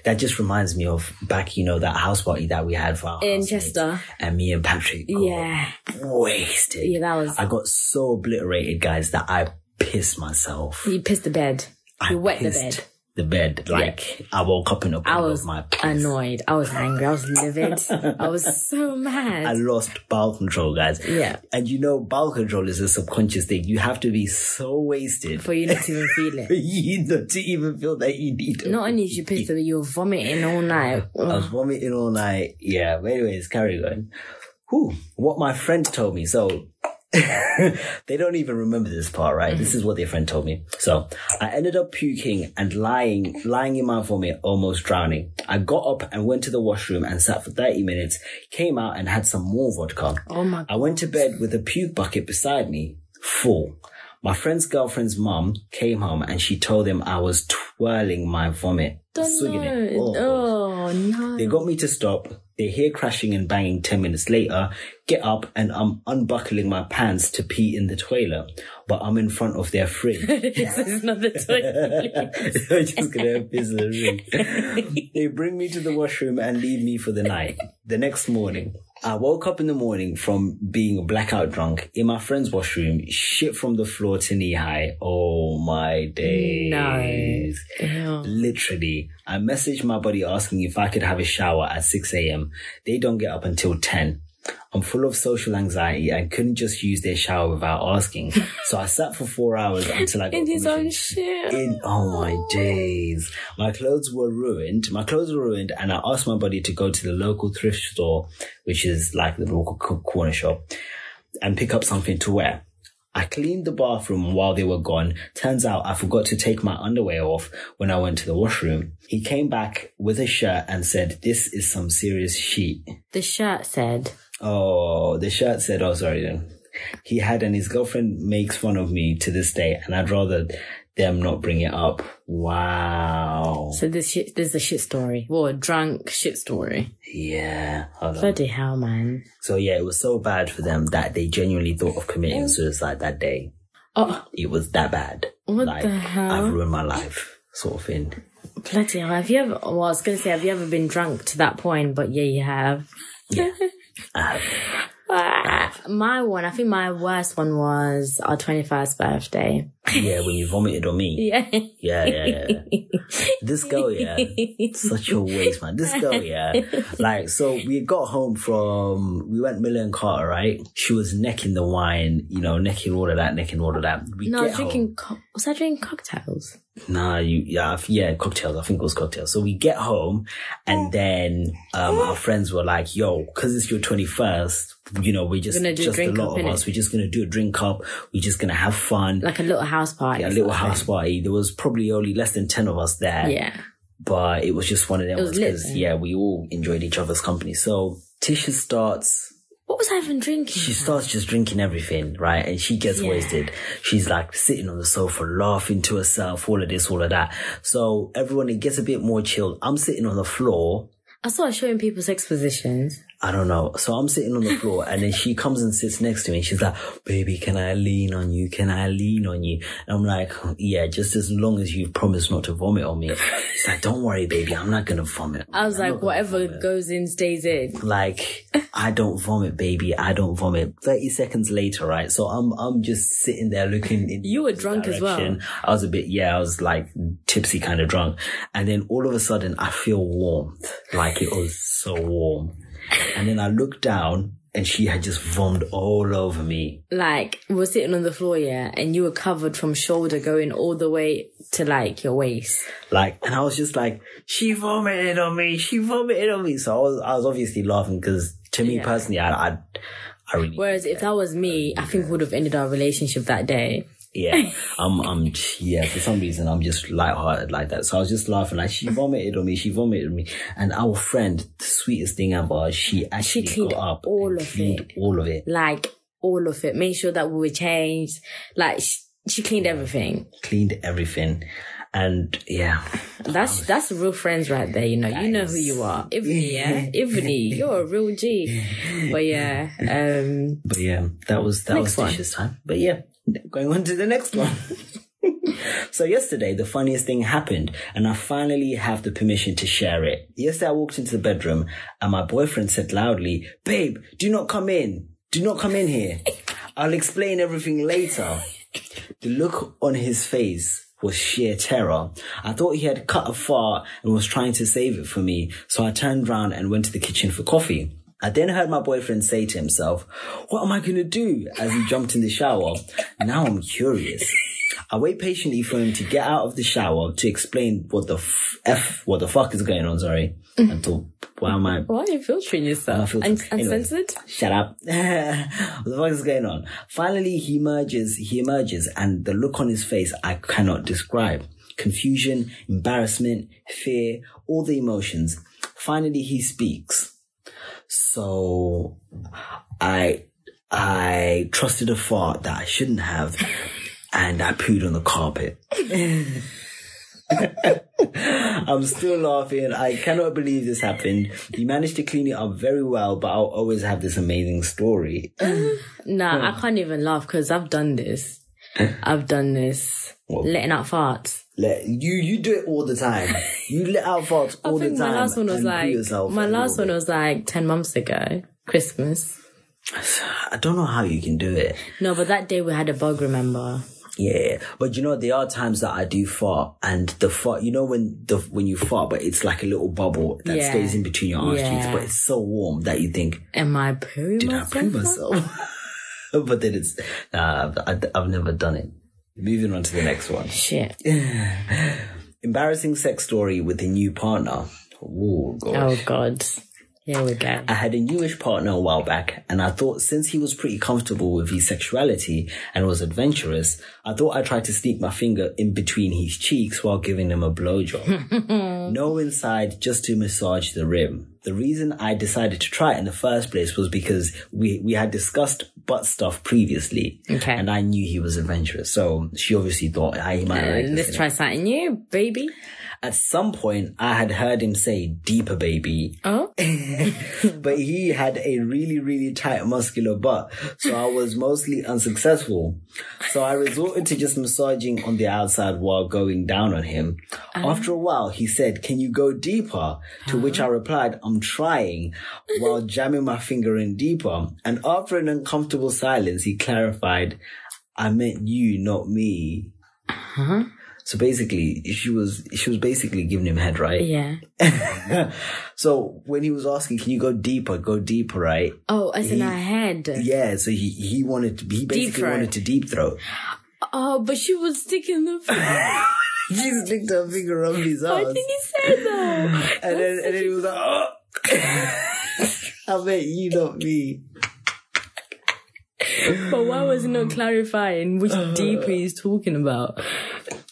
Speaker 2: that just reminds me of back, you know, that house party that we had for our
Speaker 1: In. Chester.
Speaker 2: And me and Patrick got
Speaker 1: Yeah.
Speaker 2: wasted.
Speaker 1: Yeah, that was-
Speaker 2: I got so obliterated, guys, that I pissed myself.
Speaker 1: You pissed the bed.
Speaker 2: I
Speaker 1: You wet the bed.
Speaker 2: The bed. Like, I woke up in a
Speaker 1: I was annoyed. I was angry. I was livid. I was so mad.
Speaker 2: I lost bowel control, guys.
Speaker 1: Yeah.
Speaker 2: And you know, bowel control is a subconscious thing. You have to be so wasted
Speaker 1: For you not to even feel
Speaker 2: for
Speaker 1: it.
Speaker 2: you not to even feel that you need.
Speaker 1: Not only did you piss, but you were vomiting all night.
Speaker 2: I was vomiting all night. Yeah, but anyways, carry on. Whew, what my friend told me. So they don't even remember this part, right? This is what their friend told me. So I ended up puking and lying, lying in my vomit, almost drowning. I got up and went to the washroom and sat for 30 minutes, came out and had some more vodka.
Speaker 1: Oh my
Speaker 2: I went to bed with a puke bucket beside me, full. My friend's girlfriend's mum came home and she told him I was twirling my vomit, it.
Speaker 1: no.
Speaker 2: Oh.
Speaker 1: Oh no.
Speaker 2: They got me to stop. They hear crashing and banging 10 minutes later, get up and I'm unbuckling my pants to pee in the toilet, but I'm in front of their fridge.
Speaker 1: this is not the toilet.
Speaker 2: I'm just gonna piss in the room. They bring me to the washroom and leave me for the night. The next morning, I woke up in the morning from being blackout drunk in my friend's washroom, shit from the floor to knee high. Oh my days.
Speaker 1: Ew.
Speaker 2: Literally, I messaged my buddy asking if I could have a shower at 6 a.m. They don't get up until 10. I'm full of social anxiety and couldn't just use their shower without asking. So I sat for four hours until I got
Speaker 1: In his
Speaker 2: permission.
Speaker 1: own shit.
Speaker 2: In oh my days, my clothes were ruined. My clothes were ruined, and I asked my buddy to go to the local thrift store, which is like the local corner shop, and pick up something to wear. I cleaned the bathroom while they were gone. Turns out I forgot to take my underwear off when I went to the washroom. He came back with a shirt and said, "This is some serious shit."
Speaker 1: The shirt said,
Speaker 2: Oh, the shirt said, oh, sorry then. He had and his girlfriend makes fun of me to this day and I'd rather them not bring it up. Wow.
Speaker 1: so this shit, this is a shit story. Well, a drunk shit story.
Speaker 2: Yeah. Hold on.
Speaker 1: Bloody hell, man.
Speaker 2: So yeah, it was so bad for them that they genuinely thought of committing oh. suicide that day.
Speaker 1: Oh,
Speaker 2: It was that bad.
Speaker 1: What
Speaker 2: like,
Speaker 1: the hell?
Speaker 2: I've ruined my life, sort of thing.
Speaker 1: bloody hell. Have you ever, well, I was going to say, have you ever been drunk to that point? But yeah, you have.
Speaker 2: Yeah. Have.
Speaker 1: My one, I think my worst one was our 21st birthday.
Speaker 2: Yeah, when you vomited on me.
Speaker 1: Yeah.
Speaker 2: Yeah, yeah, yeah. this girl, yeah, such a waste, man. This girl, yeah, like so. We got home from we went Miller and Carter, right? She was necking the wine, you know, necking all of that, necking all of that. We
Speaker 1: No, I was drinking. Co- was I drinking cocktails?
Speaker 2: Nah, you, yeah, yeah, cocktails. I think it was cocktails. So we get home, and then um our friends were like, "Yo, because it's your twenty first, you know, we're just just a
Speaker 1: drink
Speaker 2: lot
Speaker 1: up,
Speaker 2: of us. We're just gonna do a drink up. We're just gonna have fun."
Speaker 1: Like a little house party.
Speaker 2: a little house party. There was probably only less than 10 of us there.
Speaker 1: Yeah.
Speaker 2: But it was just one of them
Speaker 1: It was
Speaker 2: ones
Speaker 1: lit
Speaker 2: because, yeah, we all enjoyed each other's company. So Tisha starts,
Speaker 1: What was I even drinking?
Speaker 2: she starts just drinking everything, right? And she gets
Speaker 1: Yeah.
Speaker 2: wasted. She's like sitting on the sofa, laughing to herself, all of this, all of that. So everyone, it gets a bit more chilled. I'm sitting on the floor.
Speaker 1: I started showing people sex positions.
Speaker 2: I don't know. So I'm sitting on the floor and then she comes and sits next to me she's like, baby, can I lean on you? Can I lean on you? And I'm like, yeah, just as long as you promise not to vomit on me. She's like, don't worry, baby. I'm not going to vomit.
Speaker 1: I was
Speaker 2: I'm
Speaker 1: like, whatever
Speaker 2: vomit."
Speaker 1: goes in stays in.
Speaker 2: Like, I don't vomit, baby. I don't vomit. 30 seconds later, right? So I'm, I'm just sitting there looking in.
Speaker 1: You were drunk as well.
Speaker 2: I was a bit, yeah, I was like tipsy kind of drunk. And then all of a sudden I feel warmth. Like it was so warm. And then I looked down and she had just vomited all over me.
Speaker 1: Like we're sitting on the floor, yeah, and you were covered from shoulder going all the way to like your waist.
Speaker 2: Like, and I was just like, she vomited on me. She vomited on me. So I was, I was obviously laughing because to me
Speaker 1: Yeah.
Speaker 2: personally, I, I, I really,
Speaker 1: Whereas if that was me, I think we would have ended our relationship that day.
Speaker 2: Yeah, I'm, I'm, yeah, for some reason, I'm just lighthearted like that. So I was just laughing, like, she vomited on me, she vomited on me. And our friend, the sweetest thing ever, she actually
Speaker 1: cleaned
Speaker 2: got up
Speaker 1: all
Speaker 2: and
Speaker 1: of
Speaker 2: cleaned
Speaker 1: it.
Speaker 2: all of it,
Speaker 1: Like all of it. Made sure that we were changed. Like she, she cleaned everything.
Speaker 2: cleaned everything. And yeah,
Speaker 1: That's that's real friends right there. You know, you know who you are. Ibney, yeah, Ibney, you're a real G. But yeah, um,
Speaker 2: but yeah, that was, that was. Tisha's time. But yeah, going on to the next one. So yesterday, the funniest thing happened, and I finally have the permission to share it. Yesterday, I walked into the bedroom, and my boyfriend said loudly, "Babe, do not come in. Do not come in here. I'll explain everything later." The look on his face was sheer terror. I thought he had cut a fart and was trying to save it for me, so I turned round and went to the kitchen for coffee. I then heard my boyfriend say to himself, What am I gonna do? as he jumped in the shower. Now I'm curious. I wait patiently for him to get out of the shower to explain what the f, f what the fuck is going on, sorry. Mm-hmm. Until, why am I
Speaker 1: why are you filtering yourself?
Speaker 2: feel-
Speaker 1: Un-
Speaker 2: anyway.
Speaker 1: uncensored?
Speaker 2: Shut up. what the fuck is going on? Finally, he emerges, he emerges, and the look on his face I cannot describe. Confusion, embarrassment, fear, all the emotions. Finally, he speaks. So, I, I trusted a fart that I shouldn't have, and I pooed on the carpet. I'm still laughing. I cannot believe this happened. He managed to clean it up very well, but I'll always have this amazing story.
Speaker 1: Nah, I can't even laugh because I've done this. I've done this. Letting out farts.
Speaker 2: Let, you you do it all the time. You let out farts
Speaker 1: I
Speaker 2: all the time.
Speaker 1: my last one was like my last one was like ten months ago, Christmas.
Speaker 2: I don't know how you can do it.
Speaker 1: No, but that day we had a bug. Remember?
Speaker 2: Yeah, but you know there are times that I do fart, and the fart. You know when the when you fart, but it's like a little bubble that
Speaker 1: Yeah.
Speaker 2: stays in between your arse cheeks,
Speaker 1: Yeah.
Speaker 2: but it's so warm that you think,
Speaker 1: Am I pooing
Speaker 2: did I
Speaker 1: myself?
Speaker 2: poo myself? but then it's nah, I've I've never done it. Moving on to the next one.
Speaker 1: Shit.
Speaker 2: Embarrassing sex story with a new partner. Oh god.
Speaker 1: Oh God. Here we go.
Speaker 2: I had a newish partner a while back, and I thought since he was pretty comfortable with his sexuality and was adventurous, I thought I'd try to sneak my finger in between his cheeks while giving him a blowjob. no inside, just to massage the rim. The reason I decided to try it in the first place was because we, we had discussed butt stuff previously.
Speaker 1: Okay.
Speaker 2: And I knew he was adventurous. So she obviously thought, I might like
Speaker 1: Uh,
Speaker 2: this.
Speaker 1: let's try something new, baby.
Speaker 2: At some point, I had heard him say deeper baby,
Speaker 1: Oh,
Speaker 2: but he had a really, really tight muscular butt. So I was mostly unsuccessful. So I resorted to just massaging on the outside while going down on him. Oh. After a while, he said, can you go deeper? To which I replied, I'm trying while jamming my finger in deeper. And after an uncomfortable silence, he clarified, I meant you, not me.
Speaker 1: Huh?
Speaker 2: So basically, she was she was basically giving him head, right?
Speaker 1: Yeah.
Speaker 2: so when he was asking, "Can you go deeper? Go deeper?" Right?
Speaker 1: Oh, as in her head.
Speaker 2: Yeah. So he he wanted to he basically wanted to deep throat.
Speaker 1: Oh, but she was sticking the.
Speaker 2: he sticked her finger on his
Speaker 1: Why
Speaker 2: ass,
Speaker 1: did he say that?
Speaker 2: and then and then he was like, "Oh." I bet you, not me.
Speaker 1: But why was he not clarifying which deeper he's talking about?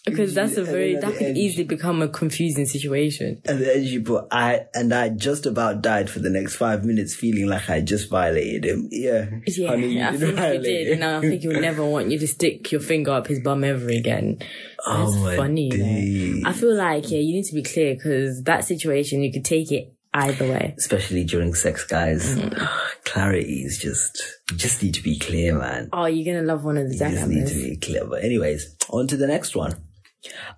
Speaker 1: Because that's a very that could easily become a confusing situation.
Speaker 2: And then she put, I, and I just about died for the next five minutes feeling like I just violated him. Yeah.
Speaker 1: Yeah,
Speaker 2: Honey, you
Speaker 1: I think you did, and I think he would never want you to stick your finger up his bum ever again. That's
Speaker 2: Oh my
Speaker 1: funny. you know. I feel like yeah, you need to be clear because that situation you could take it either way.
Speaker 2: Especially during sex, guys.
Speaker 1: Mm.
Speaker 2: Clarity is just, you just need to be clear, man.
Speaker 1: Oh, you're gonna love one of the
Speaker 2: You just need to be clear. But anyways, on to the next one.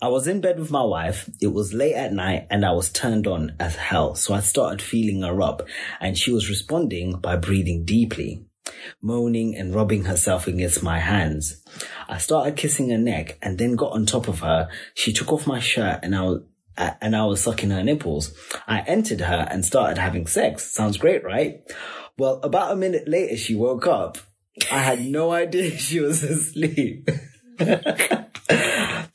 Speaker 2: I was in bed with my wife. It was late at night and I was turned on as hell. So I started feeling her up and she was responding by breathing deeply, moaning and rubbing herself against my hands. I started kissing her neck and then got on top of her. She took off my shirt and I was, and I was sucking her nipples. I entered her and started having sex. Sounds great, right? Well, about a minute later, she woke up. I had no idea she was asleep.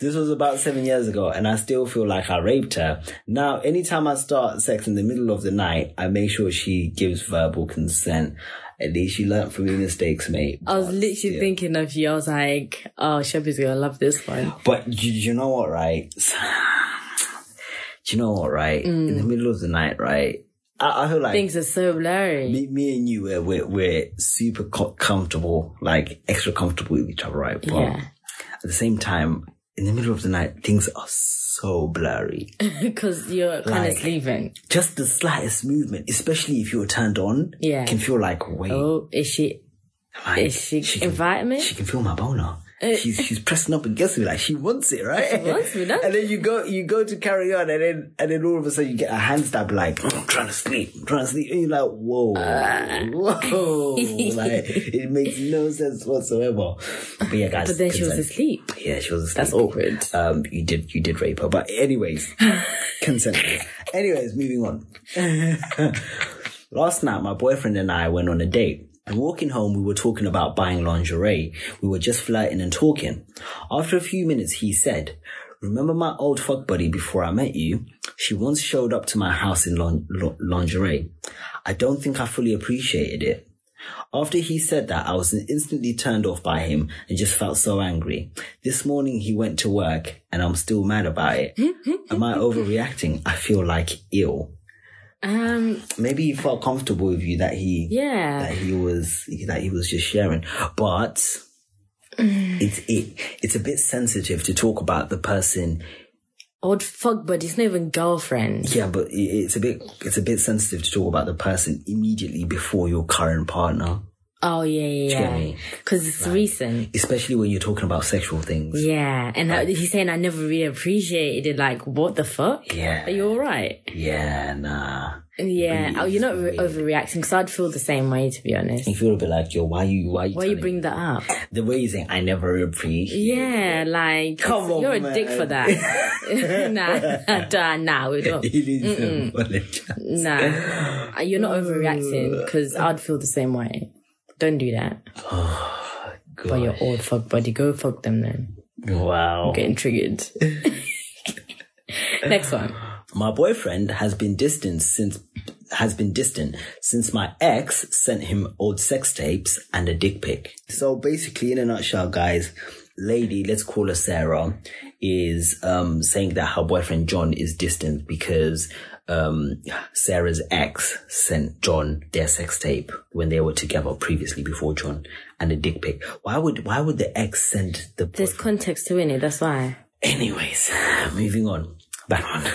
Speaker 2: this was about seven years ago, and I still feel like I raped her. Now, anytime I start sex in the middle of the night, I make sure she gives verbal consent. At least she learnt from your mistakes, mate.
Speaker 1: I was literally
Speaker 2: still.
Speaker 1: thinking of you. I was like, oh, Shelby's gonna love this one.
Speaker 2: But you, you know what, right? Do you know what, right? In the mm. middle of the night, right? I, I feel like
Speaker 1: Things are so blurry.
Speaker 2: me, me and you, we're, we're, we're super co- comfortable, like extra comfortable with each other, right? But
Speaker 1: Yeah.
Speaker 2: at the same time, in the middle of the night, things are so blurry.
Speaker 1: Because you're kind of sleeping.
Speaker 2: Just the slightest movement, especially if you're turned on,
Speaker 1: Yeah.
Speaker 2: can feel like, wait,
Speaker 1: Oh, is she?
Speaker 2: like,
Speaker 1: Is she,
Speaker 2: can,
Speaker 1: inviting me?
Speaker 2: she can feel my boner. She's she's pressing up against me like she wants it, right?
Speaker 1: She wants me, doesn't
Speaker 2: and then you go you go to carry on, and then and then all of a sudden you get a hand stab like I'm trying to sleep, I'm trying to sleep, and you're like, whoa,
Speaker 1: Uh.
Speaker 2: whoa, like it makes no sense whatsoever. But yeah, guys,
Speaker 1: but then she was asleep.
Speaker 2: Yeah, she was asleep.
Speaker 1: That's awkward.
Speaker 2: Um, you did you did rape her, but anyways, consent. Anyways, moving on. Last night, my boyfriend and I went on a date. And walking home, we were talking about buying lingerie. We were just flirting and talking. After a few minutes, he said, Remember my old fuck buddy before I met you? She once showed up to my house in lin- lo- lingerie. I don't think I fully appreciated it. After he said that, I was instantly turned off by him and just felt so angry. This morning he went to work and I'm still mad about it. Am I overreacting? I feel like ill.
Speaker 1: Um,
Speaker 2: Maybe he felt comfortable with you that he
Speaker 1: yeah.
Speaker 2: that he was that he was just sharing, but it's it it's a bit sensitive to talk about the person.
Speaker 1: Old fuck, but it's not even girlfriend.
Speaker 2: Yeah, but it's a bit it's a bit sensitive to talk about the person immediately before your current partner,
Speaker 1: Oh yeah, yeah, yeah. Because it's recent.
Speaker 2: especially when you're talking about sexual things.
Speaker 1: Yeah, and uh, I, he's saying I never really appreciated it. Like, what the fuck?
Speaker 2: Yeah.
Speaker 1: Are you alright?
Speaker 2: Yeah, nah.
Speaker 1: Yeah. Oh, you're not re- overreacting because I'd feel the same way, to be honest.
Speaker 2: You feel a bit like, yo, why you, why you,
Speaker 1: Why you bring that up?
Speaker 2: the way you saying, I never appreciate.
Speaker 1: Yeah, like
Speaker 2: Come on,
Speaker 1: you're a dick for that. nah, nah, nah, we don't.
Speaker 2: You need to apologize.
Speaker 1: Nah, you're not overreacting because I'd feel the same way. Don't do that. But your old fuck buddy, go fuck them then.
Speaker 2: Wow.
Speaker 1: I'm Getting triggered. Next one.
Speaker 2: My boyfriend has been distant since has been distant since my ex sent him old sex tapes and a dick pic. So basically, in a nutshell, guys, lady, let's call her Sarah, is um saying that her boyfriend John is distant because um Sarah's ex sent John their sex tape when they were together previously before John and a dick pic. Why would why would the ex send the
Speaker 1: There's context to it, that's why.
Speaker 2: Anyways, moving on. Back on.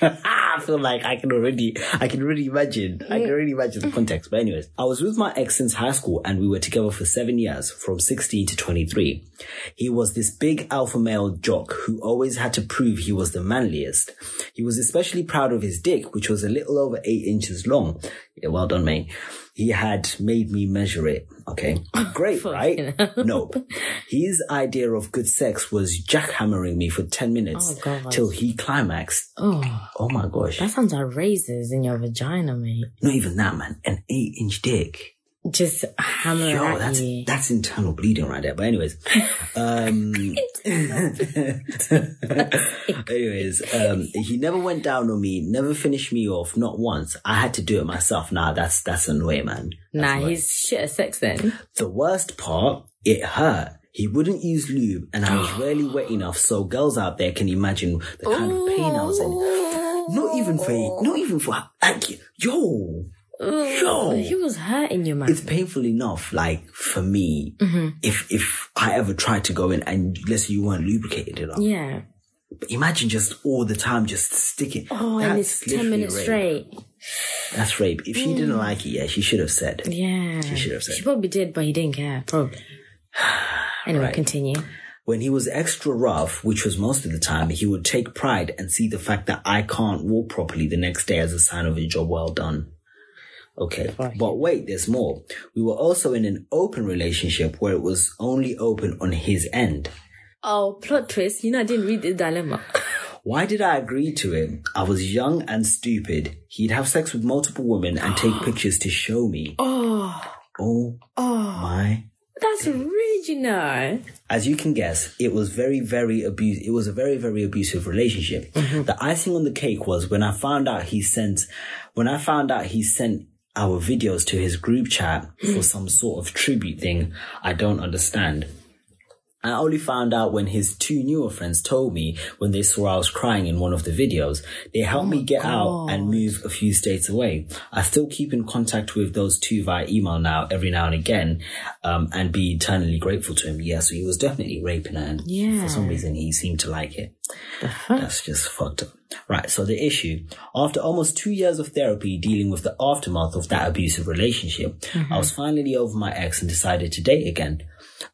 Speaker 2: I feel like I can already, I can already imagine, I can already imagine the context. But anyways, I was with my ex since high school and we were together for seven years, from 16 to 23. He was this big alpha male jock who always had to prove he was the manliest. He was especially proud of his dick, which was a little over eight inches long. Yeah, well done, mate. He had made me measure it. Okay. Great, right? nope. His idea of good sex was jackhammering me for 10 minutes
Speaker 1: Oh,
Speaker 2: till he climaxed.
Speaker 1: Oh,
Speaker 2: Oh my gosh.
Speaker 1: that sounds like razors in your vagina, mate.
Speaker 2: Not even that, man. An eight inch dick.
Speaker 1: Just hammer
Speaker 2: Yo,
Speaker 1: at
Speaker 2: that's
Speaker 1: you.
Speaker 2: that's internal bleeding right there. But anyways, um, anyways, um, he never went down on me, never finished me off, not once. I had to do it myself. Nah, that's that's annoying, man. That's
Speaker 1: Nah,
Speaker 2: annoying.
Speaker 1: he's shit at sex then.
Speaker 2: The worst part, it hurt. He wouldn't use lube, and I was rarely wet enough, so girls out there can imagine the kind of pain I was in. Not even for, not even for, like, yo, yo.
Speaker 1: He was hurting you, man.
Speaker 2: It's painful enough, like for me, mm-hmm. if if I ever tried to go in and let's say you weren't lubricated enough.
Speaker 1: yeah.
Speaker 2: But imagine just all the time just sticking.
Speaker 1: Oh, and it's 10 minutes
Speaker 2: rape.
Speaker 1: straight.
Speaker 2: That's rape. If she didn't mm. like it, yeah, she should have said.
Speaker 1: Yeah.
Speaker 2: She should have said.
Speaker 1: She probably did, but he didn't care. Probably. Anyway,
Speaker 2: Right.
Speaker 1: continue.
Speaker 2: When he was extra rough, which was most of the time, he would take pride and see the fact that I can't walk properly the next day as a sign of a job well done. Okay. But wait, there's more. We were also in an open relationship where it was only open on his end.
Speaker 1: Oh, plot twist. You know, I didn't read the dilemma.
Speaker 2: Why did I agree to it? I was young and stupid. He'd have sex with multiple women and take pictures to show me.
Speaker 1: Oh,
Speaker 2: Oh
Speaker 1: oh,
Speaker 2: my.
Speaker 1: that's original.
Speaker 2: As you can guess, it was very, very abuse. It was a very, very abusive relationship. Mm-hmm. The icing on the cake was when I found out he sent, when I found out he sent our videos to his group chat for some sort of tribute thing. I don't understand. I only found out when his two newer friends told me when they saw I was crying in one of the videos. They helped me get out and move a few states away. I still keep in contact with those two via email now, every now and again, um, and be eternally grateful to him. Yeah, so he was definitely raping her, and
Speaker 1: Yeah.
Speaker 2: for some reason he seemed to like it. That's just fucked up. Right, so the issue. After almost two years of therapy dealing with the aftermath of that abusive relationship, I was finally over my ex and decided to date again.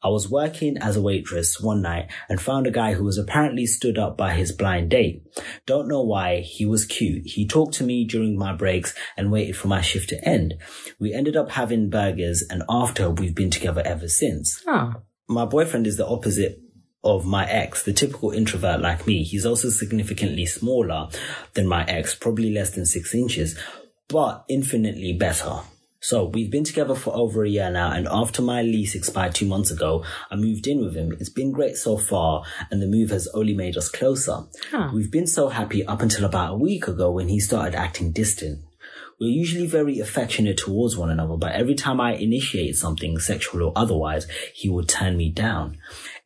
Speaker 2: I was working as a waitress one night and found a guy who was apparently stood up by his blind date. Don't know why, he was cute. He talked to me during my breaks and waited for my shift to end. We ended up having burgers and after we've been together ever since
Speaker 1: Oh,
Speaker 2: my boyfriend is the opposite of my ex, the typical introvert like me. He's also significantly smaller than my ex, probably less than six inches, but infinitely better. So we've been together for over a year now, and after my lease expired two months ago, I moved in with him. It's been great so far, and the move has only made us closer. We've been so happy up until about a week ago when he started acting distant. We're usually very affectionate towards one another, but every time I initiate something sexual or otherwise, he would turn me down.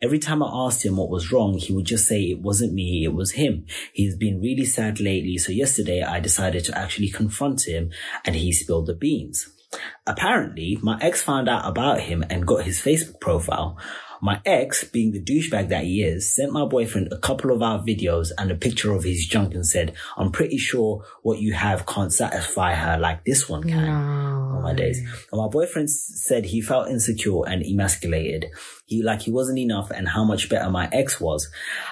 Speaker 2: Every time I asked him what was wrong, he would just say it wasn't me, it was him. He's been really sad lately, so yesterday I decided to actually confront him and he spilled the beans. Apparently, my ex found out about him and got his Facebook profile. My ex, being the douchebag that he is, sent my boyfriend a couple of our videos and a picture of his junk and said, I'm pretty sure what you have can't satisfy her like this one can. Oh my days. And my boyfriend said he felt insecure and emasculated. He, like he wasn't enough and how much better my ex was.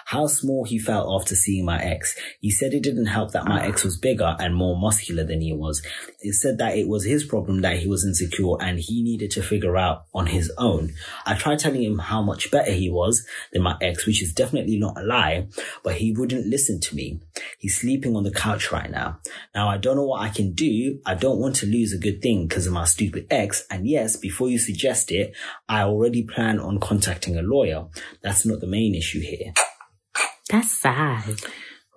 Speaker 2: How small he felt after seeing my ex. He said it didn't help that my ex was bigger and more muscular than he was. He said that it was his problem that he was insecure and he needed to figure out on his own. I tried telling him how much better he was than my ex, which is definitely not a lie, but he wouldn't listen to me. He's sleeping on the couch right now. Now I don't know what I can do. I don't want to lose a good thing because of my stupid ex. And yes, before you suggest it, I already plan on contacting a lawyer. That's not the main issue here.
Speaker 1: that's sad.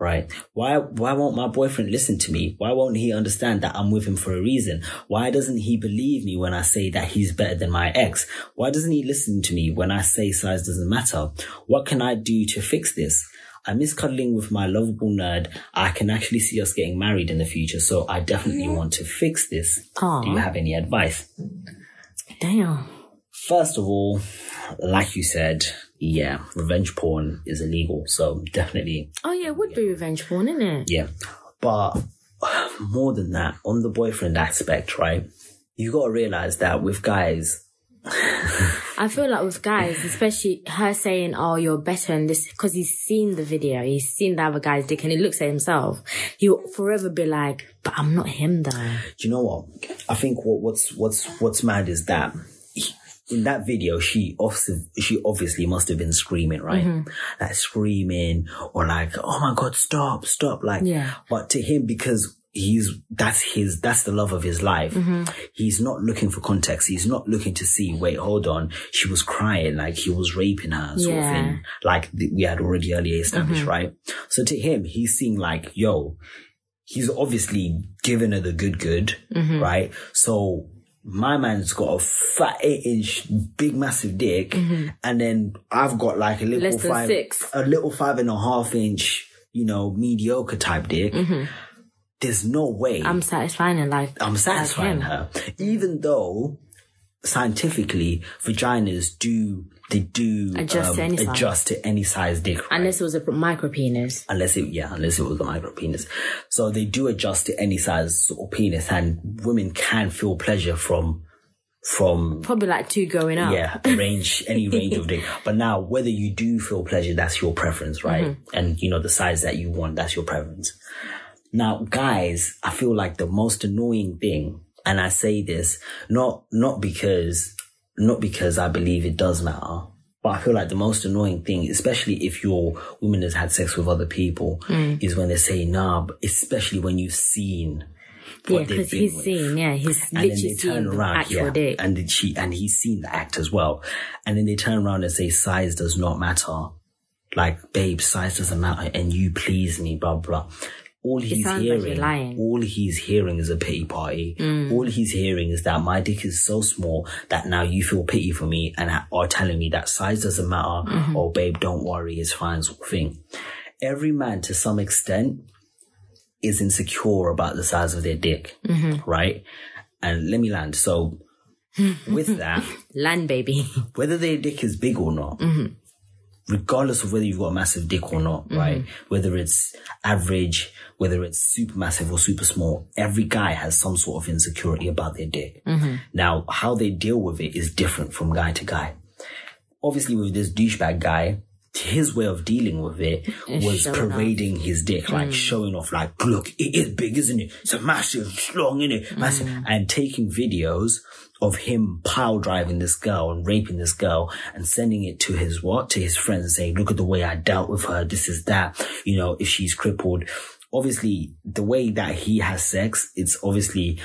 Speaker 2: Right. Why why won't my boyfriend listen to me? Why won't he understand that I'm with him for a reason? Why doesn't he believe me when I say that he's better than my ex? Why doesn't he listen to me when I say size doesn't matter? What can I do to fix this? I miss cuddling with my lovable nerd. I can actually see us getting married in the future, so I definitely want to fix this.
Speaker 1: Aw.
Speaker 2: Do you have any advice?
Speaker 1: Damn.
Speaker 2: First of all, like you said, yeah, revenge porn is illegal, so definitely
Speaker 1: Oh yeah, it would be revenge porn, isn't it?
Speaker 2: Yeah. But more than that, on the boyfriend aspect, right? You gotta realize that with guys,
Speaker 1: I feel like with guys, especially her saying, "Oh, you're better," and this because he's seen the video, he's seen the other guy's dick, and he looks at himself. He'll forever be like, "But I'm not him, though."
Speaker 2: Do you know what? I think what, what's what's what's mad is that in that video, she obviously, she obviously must have been screaming, right?
Speaker 1: Mm-hmm.
Speaker 2: Like screaming or like, "Oh my god, stop, stop!" Like,
Speaker 1: Yeah.
Speaker 2: But to him, because he's that's his that's the love of his life.
Speaker 1: Mm-hmm.
Speaker 2: He's not looking for context. He's not looking to see. Wait, hold on. She was crying, like he was raping her, sort of thing. Like th- we had already earlier established, right? So to him, he's seeing like, yo, he's obviously given her the good good,
Speaker 1: Mm-hmm.
Speaker 2: right? So my man's got a fat eight inch, big massive dick, and then I've got like a little
Speaker 1: Mm-hmm.
Speaker 2: Five,
Speaker 1: six.
Speaker 2: a little five and a half inch, you know, mediocre type dick. There's no way
Speaker 1: Mm-hmm. I'm satisfying her like
Speaker 2: I'm satisfying her, even though scientifically vaginas do they do
Speaker 1: Adjust to any size.
Speaker 2: adjust to any size dick, right?
Speaker 1: unless it was a micro penis.
Speaker 2: unless it yeah unless it was a micro penis so they do adjust to any size of penis and women can feel pleasure from from
Speaker 1: Probably like two going up.
Speaker 2: yeah range any range of dick but now whether you do feel pleasure that's your preference right
Speaker 1: Mm-hmm.
Speaker 2: and you know the size that you want that's your preference now guys i feel like the most annoying thing and i say this not not because not because i believe it does matter but I feel like the most annoying thing, especially if your woman has had sex with other people,
Speaker 1: Mm.
Speaker 2: is when they say nah, especially when you've seen
Speaker 1: Yeah, because he's
Speaker 2: with
Speaker 1: seen, yeah, he's
Speaker 2: and then
Speaker 1: literally
Speaker 2: they
Speaker 1: seen
Speaker 2: turn
Speaker 1: the
Speaker 2: around,
Speaker 1: actual
Speaker 2: yeah,
Speaker 1: dick.
Speaker 2: and then she and he's seen the act as well, and then they turn around and say size does not matter, like babe, size doesn't matter, and you please me, blah blah. All he's
Speaker 1: sounds like
Speaker 2: hearing, all he's hearing is a pity party.
Speaker 1: Mm.
Speaker 2: All he's hearing is that my dick is so small that now you feel pity for me and are telling me that size doesn't matter.
Speaker 1: Mm-hmm.
Speaker 2: Or babe, don't worry, it's fine, sort of thing. Every man, to some extent, is insecure about the size of their dick,
Speaker 1: Mm-hmm.
Speaker 2: right? And let me land. So with that,
Speaker 1: Land baby.
Speaker 2: whether their dick is big or not,
Speaker 1: Mm-hmm.
Speaker 2: Regardless of whether you've got a massive dick or not, mm-hmm. right? Whether it's average, whether it's super massive or super small, every guy has some sort of insecurity about their dick.
Speaker 1: Mm-hmm.
Speaker 2: Now, how they deal with it is different from guy to guy. Obviously, with this douchebag guy, his way of dealing with it was
Speaker 1: showing off.
Speaker 2: parading his dick, like mm. showing off, like, look, it is big, isn't it? It's a massive long, isn't it? Massive. Mm. And taking videos of him pile driving this girl and raping this girl and sending it to his what? To his friends and saying, look at the way I dealt with her. This is that. You know, if she's crippled. Obviously, the way that he has sex, it's obviously,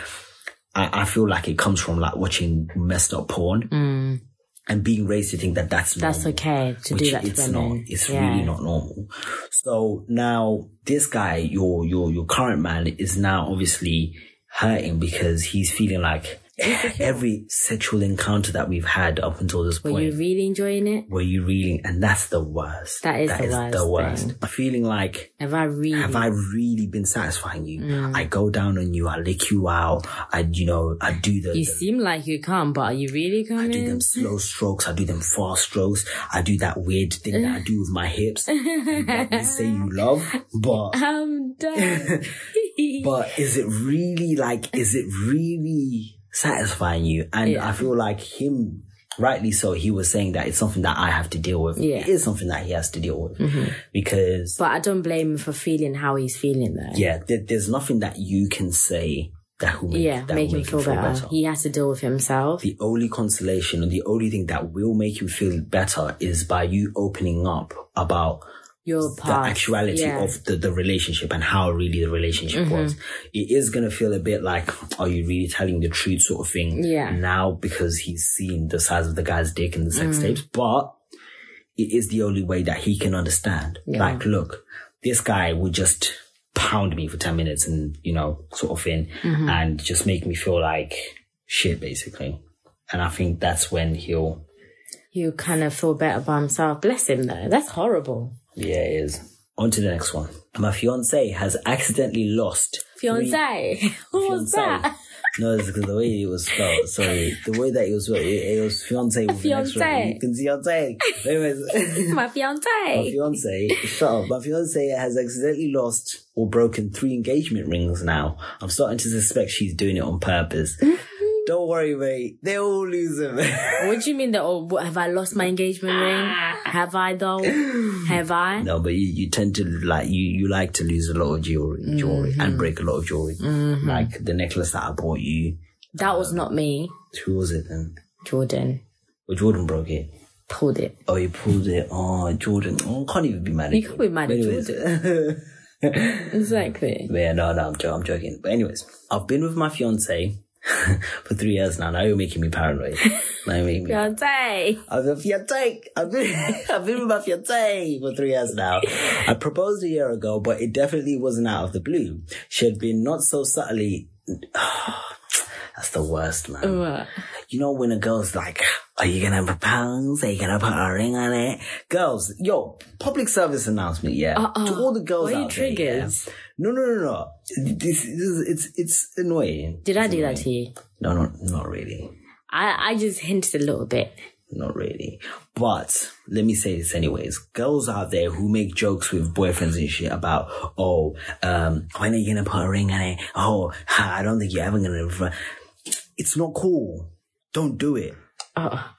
Speaker 2: I, I feel like it comes from like watching messed up porn. And being raised to think that that's
Speaker 1: Mm. That's
Speaker 2: normal
Speaker 1: okay to do that
Speaker 2: it's not. It's
Speaker 1: Yeah.
Speaker 2: really not normal. So now this guy, your your your current man, is now obviously hurting because he's feeling like every sexual encounter that we've had up until this
Speaker 1: Were
Speaker 2: point.
Speaker 1: Were you really enjoying it?
Speaker 2: were you really? And that's the worst.
Speaker 1: That is the
Speaker 2: the
Speaker 1: worst
Speaker 2: worst. Feeling like
Speaker 1: Have I really?
Speaker 2: have I really been satisfying you?
Speaker 1: Mm.
Speaker 2: I go down on you, I lick you out, I you know, I do the,
Speaker 1: you
Speaker 2: the
Speaker 1: seem like you come, but are you really coming?
Speaker 2: I do them slow strokes. I do them fast strokes. I do that weird thing that I do with my hips. that you say you love, but
Speaker 1: I'm done.
Speaker 2: but is it really like? Is it really satisfying you? And
Speaker 1: Yeah.
Speaker 2: I feel like him, rightly so, he was saying that it's something that I have to deal with.
Speaker 1: Yeah. Mm-hmm.
Speaker 2: It is something that he has to deal with because
Speaker 1: but I don't blame him for feeling how he's feeling though.
Speaker 2: yeah, there, there's nothing that you can say that will make,
Speaker 1: Yeah,
Speaker 2: that
Speaker 1: make him feel better. He has to deal with himself.
Speaker 2: the only consolation and the only thing that will make you feel better is by you opening up about
Speaker 1: Your
Speaker 2: the actuality
Speaker 1: yeah. Mm-hmm.
Speaker 2: of the, the relationship and how really the relationship was. It is going to feel a bit like, are you really telling the truth sort of thing
Speaker 1: Yeah.
Speaker 2: now because he's seen the size of the guy's dick in the sex
Speaker 1: Mm.
Speaker 2: tapes, but it is the only way that he can understand. Like, look, this guy would just pound me for 10 minutes and, you know, sort of thing
Speaker 1: Mm-hmm.
Speaker 2: and just make me feel like shit basically. And I think that's when he'll,
Speaker 1: He'll kind of feel better by himself. Bless him though. That's horrible.
Speaker 2: Yeah, it is. On to the next one. My fiance has accidentally lost three-
Speaker 1: Fiance. What was that?
Speaker 2: No, it's because the way it was spelled. Sorry, the way that it was spelled, it, it was fiance with an extra.
Speaker 1: Fiancé.
Speaker 2: You can see fiance. Anyways,
Speaker 1: My
Speaker 2: my
Speaker 1: fiance.
Speaker 2: fiance, shut up. My fiance has accidentally lost or broken three engagement rings now. I'm starting to suspect she's doing it on purpose. Don't worry, mate. They all lose it, man.
Speaker 1: What do you mean that? Oh, have I lost my engagement ring? Have I though? Have I?
Speaker 2: No, but you, you tend to like you you like to lose a lot of jewelry, jewelry, and mm-hmm. break a lot of jewelry. Mm-hmm. Like the necklace that I bought you.
Speaker 1: That was not me,
Speaker 2: Who was it then?
Speaker 1: Jordan.
Speaker 2: Well, Jordan broke it.
Speaker 1: Pulled it.
Speaker 2: Oh, you pulled it. Oh, Jordan. Oh, I can't even be mad at
Speaker 1: You can't be mad at
Speaker 2: Anyways.
Speaker 1: Exactly.
Speaker 2: But yeah, no, no, I'm, jo- I'm joking. But anyways, I've been with my fiance for three years now. Now you're making me paranoid. now you're making me.
Speaker 1: Fiance.
Speaker 2: I've been fiance. I've been, I've been with my fiance for three years now. I proposed a year ago, but it definitely wasn't out of the blue. She had been not so subtly. That's the worst, man.
Speaker 1: What?
Speaker 2: You know when a girl's like, "Are you gonna propose? Are you gonna put a ring on it?" Girls, yo, public service announcement, yeah.
Speaker 1: Uh-uh.
Speaker 2: To all the girls
Speaker 1: Why are you
Speaker 2: out there, yeah.
Speaker 1: triggers?
Speaker 2: No, no, no, no. This, this is it's it's annoying.
Speaker 1: Did I do that to you?
Speaker 2: No, not not really.
Speaker 1: I, I just hinted a little bit.
Speaker 2: Not really. But let me say this anyways. Girls out there who make jokes with boyfriends and shit about, oh, um, when are you gonna put a ring on it? Oh, I don't think you're ever gonna. It's not cool. Don't do it.
Speaker 1: Oh,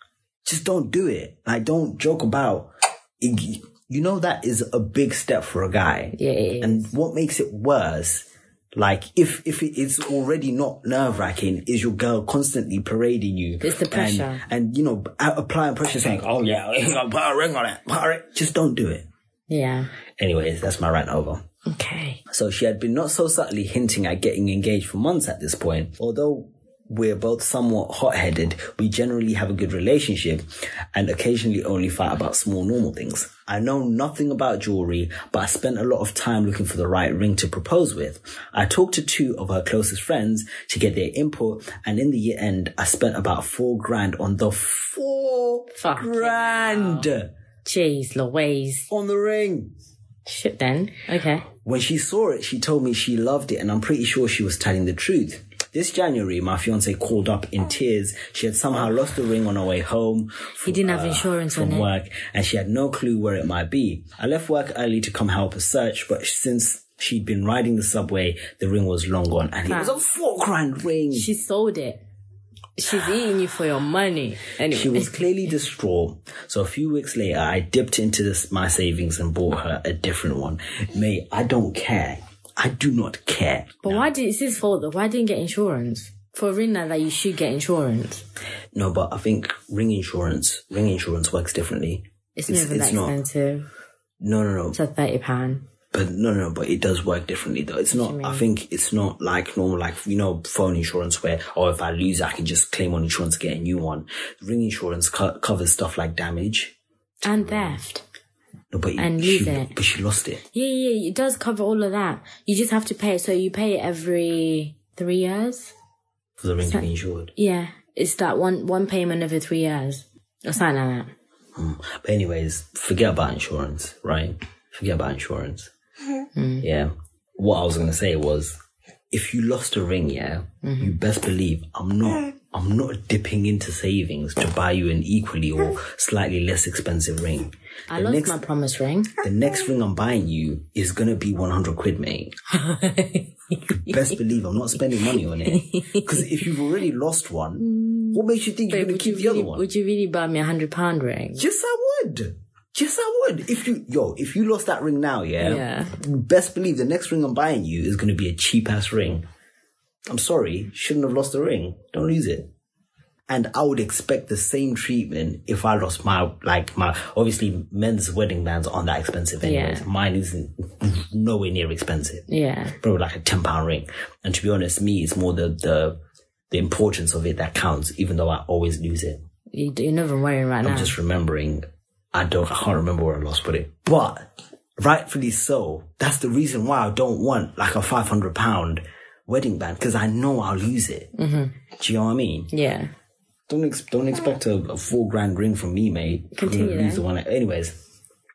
Speaker 2: Just don't do it. Like, don't joke about. It, you know that is a big step for a guy.
Speaker 1: yeah.
Speaker 2: And what makes it worse, like if if it is already not nerve wracking, is your girl constantly parading you.
Speaker 1: It's the pressure.
Speaker 2: And, you know, applying pressure, saying, "Oh yeah, gotta put a ring on it." Put a ring. Just don't do it.
Speaker 1: yeah.
Speaker 2: Anyways, that's my rant over.
Speaker 1: Okay.
Speaker 2: So she had been not so subtly hinting at getting engaged for months at this point. Although we're both somewhat hot-headed, we generally have a good relationship and occasionally only fight about small normal things. I know nothing about jewelry, but I spent a lot of time looking for the right ring to propose with. I talked to two of her closest friends to get their input and in the end, I spent about four grand on the four
Speaker 1: Fucking
Speaker 2: grand
Speaker 1: Jeez, Louise.
Speaker 2: on the ring.
Speaker 1: Shit then. Okay.
Speaker 2: When she saw it, she told me she loved it, and I'm pretty sure she was telling the truth. This January, my fiance called up in tears. She had somehow lost the ring on her way home.
Speaker 1: He didn't have uh, insurance on
Speaker 2: from
Speaker 1: it.
Speaker 2: work, and she had no clue where it might be. I left work early to come help her search, but since she'd been riding the subway, the ring was long gone, and it was a four grand ring.
Speaker 1: She sold it. She's eating you for your money. Anyway.
Speaker 2: She was clearly distraught. So a few weeks later, I dipped into this, my savings and bought her a different one. Mate, I don't care. I do not care.
Speaker 1: But why did it's his fault though? Why didn't you get insurance? For ring like that, you should get insurance.
Speaker 2: No, but I think ring insurance, ring insurance works differently.
Speaker 1: It's,
Speaker 2: It's-
Speaker 1: never
Speaker 2: it's
Speaker 1: that
Speaker 2: not.
Speaker 1: expensive.
Speaker 2: No, no, no.
Speaker 1: It's a thirty pound.
Speaker 2: But no, no, no, but it does work differently though. It's not, I think it's not like normal, like, you know, phone insurance where, oh, if I lose, I can just claim on insurance, to get a new one. Ring insurance co- covers stuff like damage.
Speaker 1: And theft.
Speaker 2: No, but
Speaker 1: And
Speaker 2: she,
Speaker 1: lose it.
Speaker 2: but she lost it.
Speaker 1: Yeah, yeah, it does cover all of that. You just have to pay. So you pay it every three years.
Speaker 2: For the ring to be insured.
Speaker 1: Yeah, it's that one one payment every three years or something like that. Hmm.
Speaker 2: But anyways, forget about insurance, right? Forget about insurance. Mm-hmm. Yeah. What I was gonna say was, if you lost a ring, yeah, mm-hmm. you best believe I'm not. I'm not dipping into savings to buy you an equally or slightly less expensive ring.
Speaker 1: I
Speaker 2: The
Speaker 1: lost
Speaker 2: next,
Speaker 1: my promise ring.
Speaker 2: the next ring I'm buying you is gonna be 100 quid, mate. Best believe I'm not spending money on it. Because if you've already lost one, what makes you think you're gonna keep
Speaker 1: you
Speaker 2: the
Speaker 1: really,
Speaker 2: other one?
Speaker 1: would you really buy me a hundred pound ring?
Speaker 2: Yes, I would. Yes, I would. If you, yo, if you lost that ring now, yeah,
Speaker 1: Yeah.
Speaker 2: best believe the next ring I'm buying you is going to be a cheap ass ring. I'm sorry, shouldn't have lost the ring. Don't lose it. And I would expect the same treatment if I lost my, like my, obviously men's wedding bands aren't that expensive anyways.
Speaker 1: Yeah.
Speaker 2: Mine isn't nowhere near expensive.
Speaker 1: Yeah,
Speaker 2: Probably like a 10 pound ring. And to be honest, me, it's more the, the, the importance of it that counts, even though I always lose it.
Speaker 1: you, you're not even wearing right now.
Speaker 2: I'm just remembering. I don't. I can't remember where I lost put it. But rightfully so. That's the reason why I don't want like a five hundred pound wedding band because I know I'll lose it. Mm-hmm. Do you know what I mean?
Speaker 1: yeah,
Speaker 2: Don't ex- don't expect a, a four grand ring from me, mate.
Speaker 1: Continue then.
Speaker 2: the one. Anyways,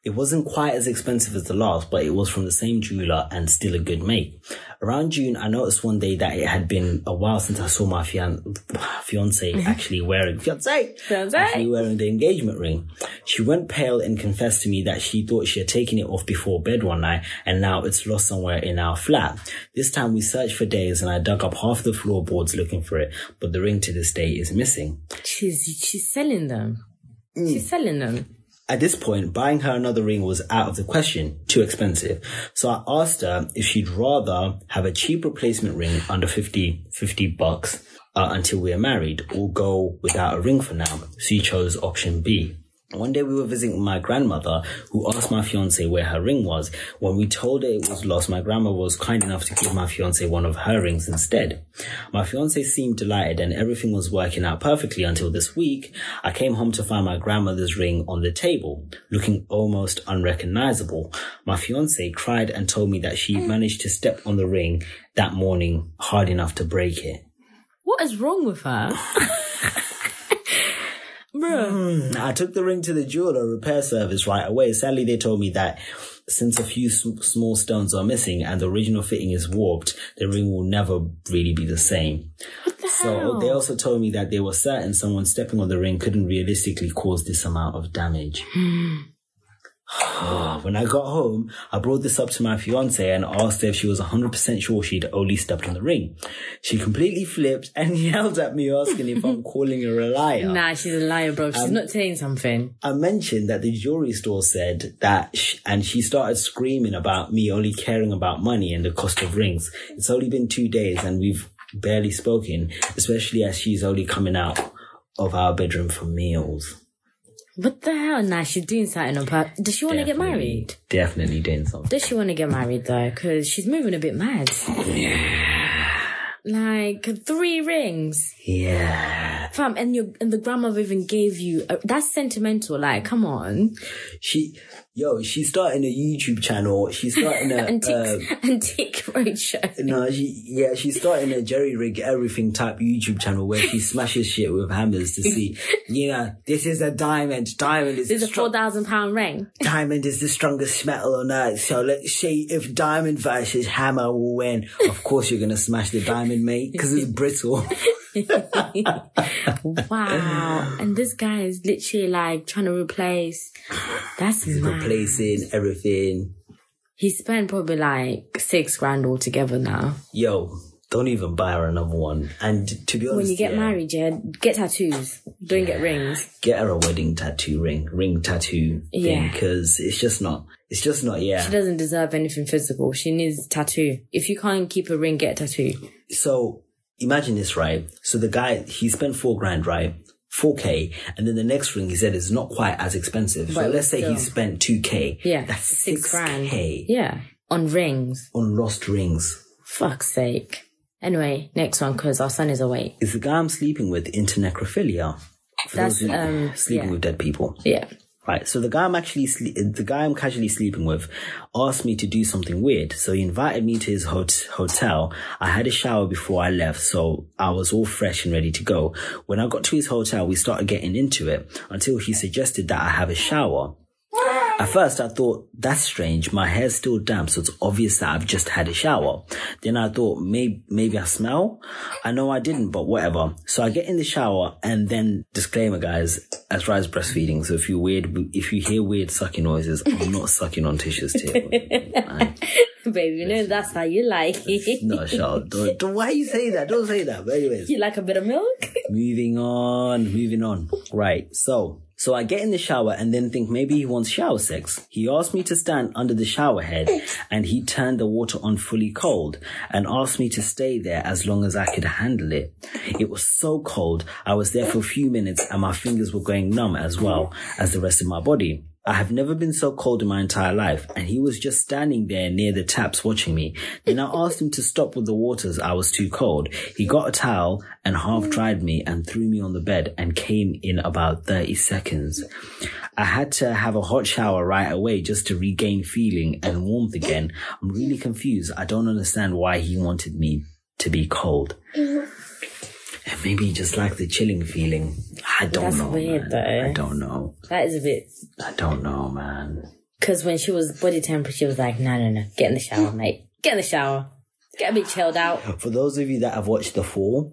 Speaker 2: it wasn't quite as expensive as the last, but it was from the same jeweler and still a good make. Around June, I noticed one day that it had been a while since I saw my fian- fiance mm-hmm. actually wearing fiance
Speaker 1: Fiancé.
Speaker 2: actually wearing the engagement ring. She went pale and confessed to me that she thought she had taken it off before bed one night and now it's lost somewhere in our flat. This time we searched for days and I dug up half the floorboards looking for it, but the ring to this day is missing.
Speaker 1: She's she's selling them. Mm. She's selling them.
Speaker 2: At this point, buying her another ring was out of the question, too expensive. So I asked her if she'd rather have a cheap replacement ring under 50, 50 bucks uh, until we are married or go without a ring for now. She chose option B. One day we were visiting my grandmother who asked my fiance where her ring was. When we told her it was lost, my grandma was kind enough to give my fiance one of her rings instead. My fiance seemed delighted and everything was working out perfectly until this week. I came home to find my grandmother's ring on the table, looking almost unrecognizable. My fiance cried and told me that she managed to step on the ring that morning hard enough to break it.
Speaker 1: What is wrong with her? Bruh. Mm.
Speaker 2: I took the ring to the jeweler repair service right away. Sadly, they told me that since a few sm- small stones are missing and the original fitting is warped, the ring will never really be the same. So
Speaker 1: hell?
Speaker 2: they also told me that they were certain someone stepping on the ring couldn't realistically cause this amount of damage. Hmm. when I got home, I brought this up to my fiance and asked if she was 100% sure she'd only stepped on the ring. She completely flipped and yelled at me asking if I'm calling her a liar.
Speaker 1: Nah, she's a liar, bro. She's um, not saying something.
Speaker 2: I mentioned that the jewelry store said that, sh- and she started screaming about me only caring about money and the cost of rings. It's only been two days and we've barely spoken, especially as she's only coming out of our bedroom for meals.
Speaker 1: What the hell? Nah, she's doing something on purpose. Does she want to get married?
Speaker 2: Definitely doing something.
Speaker 1: Does she want to get married though? Because she's moving a bit mad. Yeah. Like three rings,
Speaker 2: Yeah.
Speaker 1: fam, and your and the grandmother even gave you. A, that's sentimental. Like, come on,
Speaker 2: She, yo, she's starting a YouTube channel. She's starting a,
Speaker 1: antique
Speaker 2: um,
Speaker 1: antique roadshow.
Speaker 2: no, she, yeah, she's starting a jerry rig everything type YouTube channel where she smashes shit with hammers to see, you know, this is a diamond. Diamond is
Speaker 1: This is
Speaker 2: the
Speaker 1: a four thousand pound ring.
Speaker 2: diamond is the strongest metal on earth. So let's see if diamond versus hammer will win. Of course, you're gonna smash the diamond, mate, because it's brittle.
Speaker 1: Wow, and this guy is literally like trying to replace. That's mad.
Speaker 2: Replacing everything.
Speaker 1: He spent probably like six grand altogether now.
Speaker 2: Yo, don't even buy her another one. And to be honest,
Speaker 1: When you get
Speaker 2: yeah,
Speaker 1: married, yeah, get tattoos. Don't get rings.
Speaker 2: get her a wedding tattoo ring, ring tattoo thing,
Speaker 1: Yeah.
Speaker 2: because it's just not. It's just not. Yeah.
Speaker 1: She doesn't deserve anything physical. She needs tattoo. If you can't keep a ring, get a tattoo.
Speaker 2: So imagine this, right? So the guy he spent four grand, right? 4k and then the next ring he said is not quite as expensive so let's say he spent 2k
Speaker 1: Yeah,
Speaker 2: that's
Speaker 1: six
Speaker 2: 6k
Speaker 1: grand. Yeah, on rings.
Speaker 2: on lost rings
Speaker 1: Fuck's sake. Anyway, next one because our son is awake.
Speaker 2: is the guy I'm sleeping with into necrophilia For
Speaker 1: That's, um,
Speaker 2: sleeping
Speaker 1: yeah.
Speaker 2: with dead people
Speaker 1: Yeah.
Speaker 2: Right. So the guy I'm actually, sle- the guy I'm casually sleeping with asked me to do something weird. So he invited me to his hot- hotel. I had a shower before I left. So I was all fresh and ready to go. When I got to his hotel, we started getting into it until he suggested that I have a shower. At first, I thought, that's strange. My hair's still damp, so it's obvious that I've just had a shower. Then I thought, maybe, maybe I smell? I know I didn't, but whatever. So I get in the shower and then, disclaimer guys, as far as breastfeeding, so if you weird, if you hear weird sucking noises, I'm not sucking on Tisha's tail.
Speaker 1: Baby, you know that's how you like it.
Speaker 2: no, Charlotte, don't, don't, why you say that? Don't say that. But anyways.
Speaker 1: You like a bit of milk?
Speaker 2: Moving on, moving on. Right, so, so I get in the shower and then think maybe he wants shower sex. He asked me to stand under the shower head and he turned the water on fully cold and asked me to stay there as long as I could handle it. It was so cold, I was there for a few minutes and my fingers were going numb as well as the rest of my body. I have never been so cold in my entire life, and he was just standing there near the taps watching me. Then I asked him to stop with the waters, I was too cold. He got a towel and half dried me and threw me on the bed and came in about 30 seconds. I had to have a hot shower right away just to regain feeling and warmth again. I'm really confused. I don't understand why he wanted me to be cold. Maybe just like the chilling feeling. I don't
Speaker 1: That's
Speaker 2: know.
Speaker 1: weird,
Speaker 2: man.
Speaker 1: though.
Speaker 2: I don't know.
Speaker 1: That is a bit.
Speaker 2: I don't know, man.
Speaker 1: Because when she was body temperature, she was like, no, no, no, get in the shower, mate. Get in the shower. Get a bit chilled out.
Speaker 2: For those of you that have watched The Fall,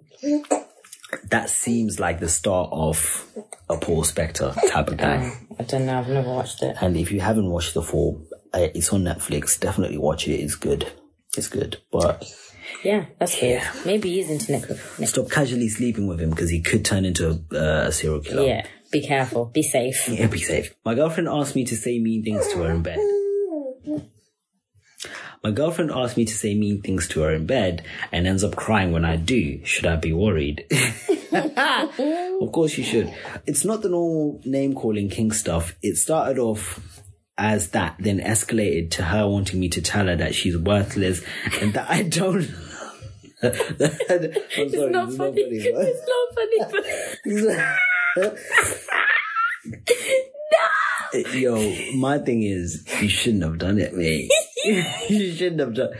Speaker 2: that seems like the start of a Paul Spector type of guy.
Speaker 1: I don't know. I've never watched it.
Speaker 2: And if you haven't watched The Fall, uh, it's on Netflix. Definitely watch it. It's good. It's good. But
Speaker 1: Yeah, that's good. Maybe he's into Netflix.
Speaker 2: stop casually sleeping with him because he could turn into uh, a serial killer.
Speaker 1: Yeah, be careful. Be safe.
Speaker 2: Yeah, be safe. My girlfriend asked me to say mean things to her in bed. My girlfriend asked me to say mean things to her in bed and ends up crying when I do. Should I be worried? of course you should. It's not the normal name calling king stuff. It started off as that, then escalated to her wanting me to tell her that she's worthless and that I don't. I'm sorry,
Speaker 1: It's not
Speaker 2: this is
Speaker 1: funny. It's not funny. No.
Speaker 2: Yo, my thing is, you shouldn't have done it, mate. you shouldn't have done.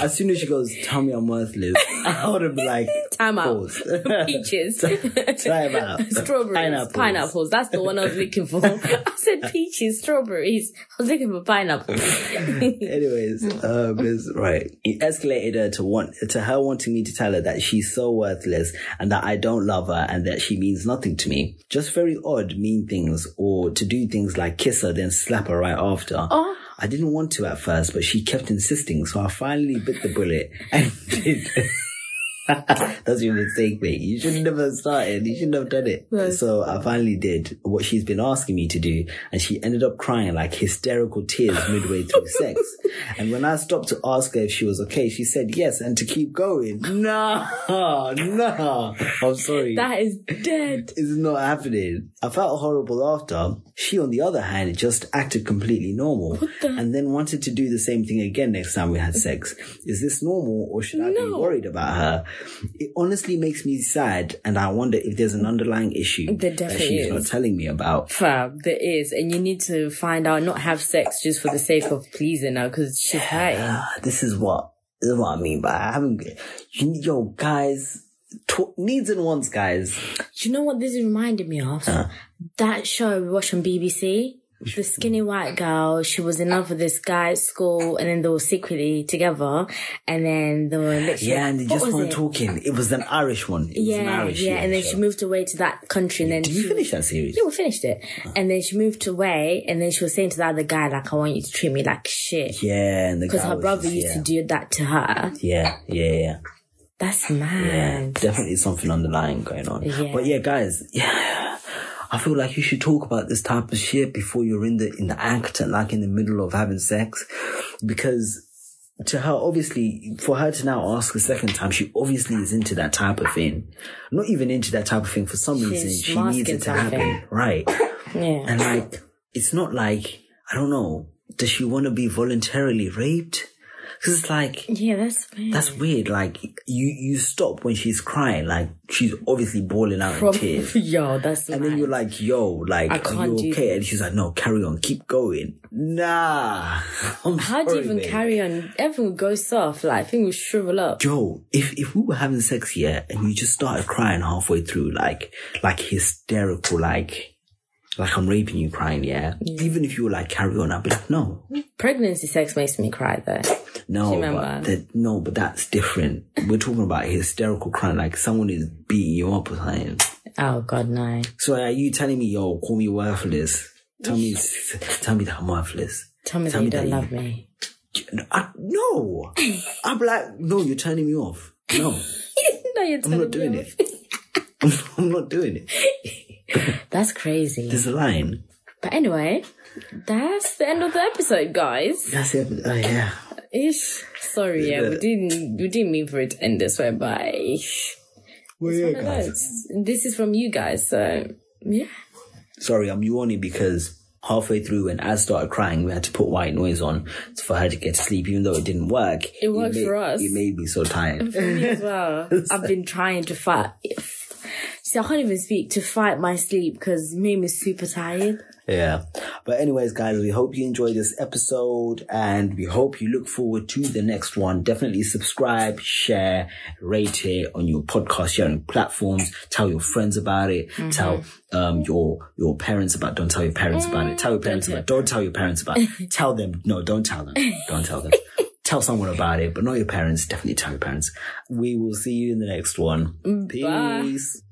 Speaker 2: As soon as she goes, "Tell me I'm worthless," I would have been like,
Speaker 1: Time out. Peaches.
Speaker 2: Time out.
Speaker 1: Strawberries.
Speaker 2: Pineapples.
Speaker 1: Pineapples. That's the one I was looking for. I said peaches, strawberries. I was looking for pineapples.
Speaker 2: Anyways, um, it's right. It escalated her to want to her wanting me to tell her that she's so worthless and that I don't love her and that she means nothing to me. Just very odd, mean things, or to do things like kiss her then slap her right after.
Speaker 1: Oh.
Speaker 2: I didn't want to at first, but she kept insisting, so I finally bit the bullet and did. That's your mistake, mate. You shouldn't have started. You shouldn't have done it.
Speaker 1: Right.
Speaker 2: So I finally did what she's been asking me to do, and she ended up crying like hysterical tears midway through sex. And when I stopped to ask her if she was okay, she said yes and to keep going. No, no. I'm sorry.
Speaker 1: That is dead.
Speaker 2: It's not happening. I felt horrible after. She, on the other hand, just acted completely normal the? and then wanted to do the same thing again next time we had sex. Is this normal or should I be worried about her? It honestly makes me sad and I wonder if there's an underlying issue
Speaker 1: There
Speaker 2: that she's not telling me about.
Speaker 1: Fab, there is. And you need to find out, not have sex just for the sake of pleasing her because she's hurting.
Speaker 2: Ah, this is what, this is what I mean by I haven't, you, yo, guys, to, needs and wants, guys.
Speaker 1: Do you know what this reminded me of? That show we watched on BBC. The skinny white girl, she was in love with this guy at school and then they were secretly together and then they were literally.
Speaker 2: Yeah, and they just weren't
Speaker 1: it?
Speaker 2: talking. It was an Irish one. It was an
Speaker 1: Yeah,
Speaker 2: Irish
Speaker 1: yeah, and then
Speaker 2: show.
Speaker 1: she moved away to that country and then
Speaker 2: Did you
Speaker 1: she
Speaker 2: finish that series?
Speaker 1: Yeah, we finished it. And then she moved away and then she was saying to the other guy, like, I want you to treat me like shit.
Speaker 2: Yeah, and the
Speaker 1: Because her brother
Speaker 2: just-
Speaker 1: used
Speaker 2: yeah.
Speaker 1: to do that to her.
Speaker 2: Yeah, yeah, yeah.
Speaker 1: That's
Speaker 2: Yeah,
Speaker 1: mad.
Speaker 2: definitely something underlying going on.
Speaker 1: Yeah.
Speaker 2: But yeah, guys, yeah, I feel like you should talk about this type of shit before you're in the in the act and like in the middle of having sex, because to her, obviously, for her to now ask a second time, she obviously is into that type of thing. Not even into that type of thing for some reason. She needs it to happen,
Speaker 1: something.
Speaker 2: right?
Speaker 1: Yeah.
Speaker 2: And like, it's not like I don't know. Does she want to be voluntarily raped? Because it's like
Speaker 1: Yeah, that's weird.
Speaker 2: that's weird. Like you, you stop when she's crying. Like she's obviously bawling out in
Speaker 1: Prob-
Speaker 2: tears.
Speaker 1: Yo, that's
Speaker 2: And then you're like, yo, like,
Speaker 1: I
Speaker 2: are you okay? And she's like, no, carry on, keep going. Nah. I'm
Speaker 1: How do you even
Speaker 2: babe.
Speaker 1: carry on? Everything goes soft. Like, things would shrivel up.
Speaker 2: Joe, if, if we were having sex here and you just started crying halfway through, like, like hysterical, like, like I'm raping you crying, yeah? Mm. Even if you were like, carry on, I'd be like, no,
Speaker 1: Pregnancy sex makes me cry, though.
Speaker 2: no, but that, no, but that's different. We're talking about hysterical crying, like someone is beating you up or something.
Speaker 1: Oh, God, no.
Speaker 2: So are you telling me, yo, call me worthless? Tell me, tell me that I'm worthless.
Speaker 1: Tell me
Speaker 2: Tell
Speaker 1: that you don't
Speaker 2: that
Speaker 1: love me.
Speaker 2: I, no, I'm like, no, you're turning me off. No,
Speaker 1: no, you're
Speaker 2: I'm not doing it. I'm, I'm not doing it.
Speaker 1: That's crazy.
Speaker 2: There's a line.
Speaker 1: But anyway, that's the end of the episode, guys.
Speaker 2: That's it. Oh yeah.
Speaker 1: Ish. Sorry, yeah, we didn't we didn't mean for it to end this way, but.
Speaker 2: Well, yeah, guys.
Speaker 1: This is from you guys, so yeah.
Speaker 2: Sorry, I'm yawning because halfway through when Az started crying, we had to put white noise on for her to get to sleep, even though it didn't work.
Speaker 1: It worked
Speaker 2: made,
Speaker 1: for us.
Speaker 2: It made me so tired.
Speaker 1: For me as well. I've been trying to fight. See, I can't even speak to fight my sleep because me is super tired.
Speaker 2: Yeah. But anyways, guys, we hope you enjoyed this episode and we hope you look forward to the next one. Definitely subscribe, share, rate it on your podcast sharing platforms. Tell your friends about it.
Speaker 1: Mm-hmm.
Speaker 2: Tell, um, your, your parents about, don't tell your parents about it. Tell your parents about, don't tell your parents about it. tell them, no, don't tell them. Don't tell them. Tell someone about it, but not your parents. Definitely tell your parents. We will see you in the next one.
Speaker 1: Bye.
Speaker 2: Peace.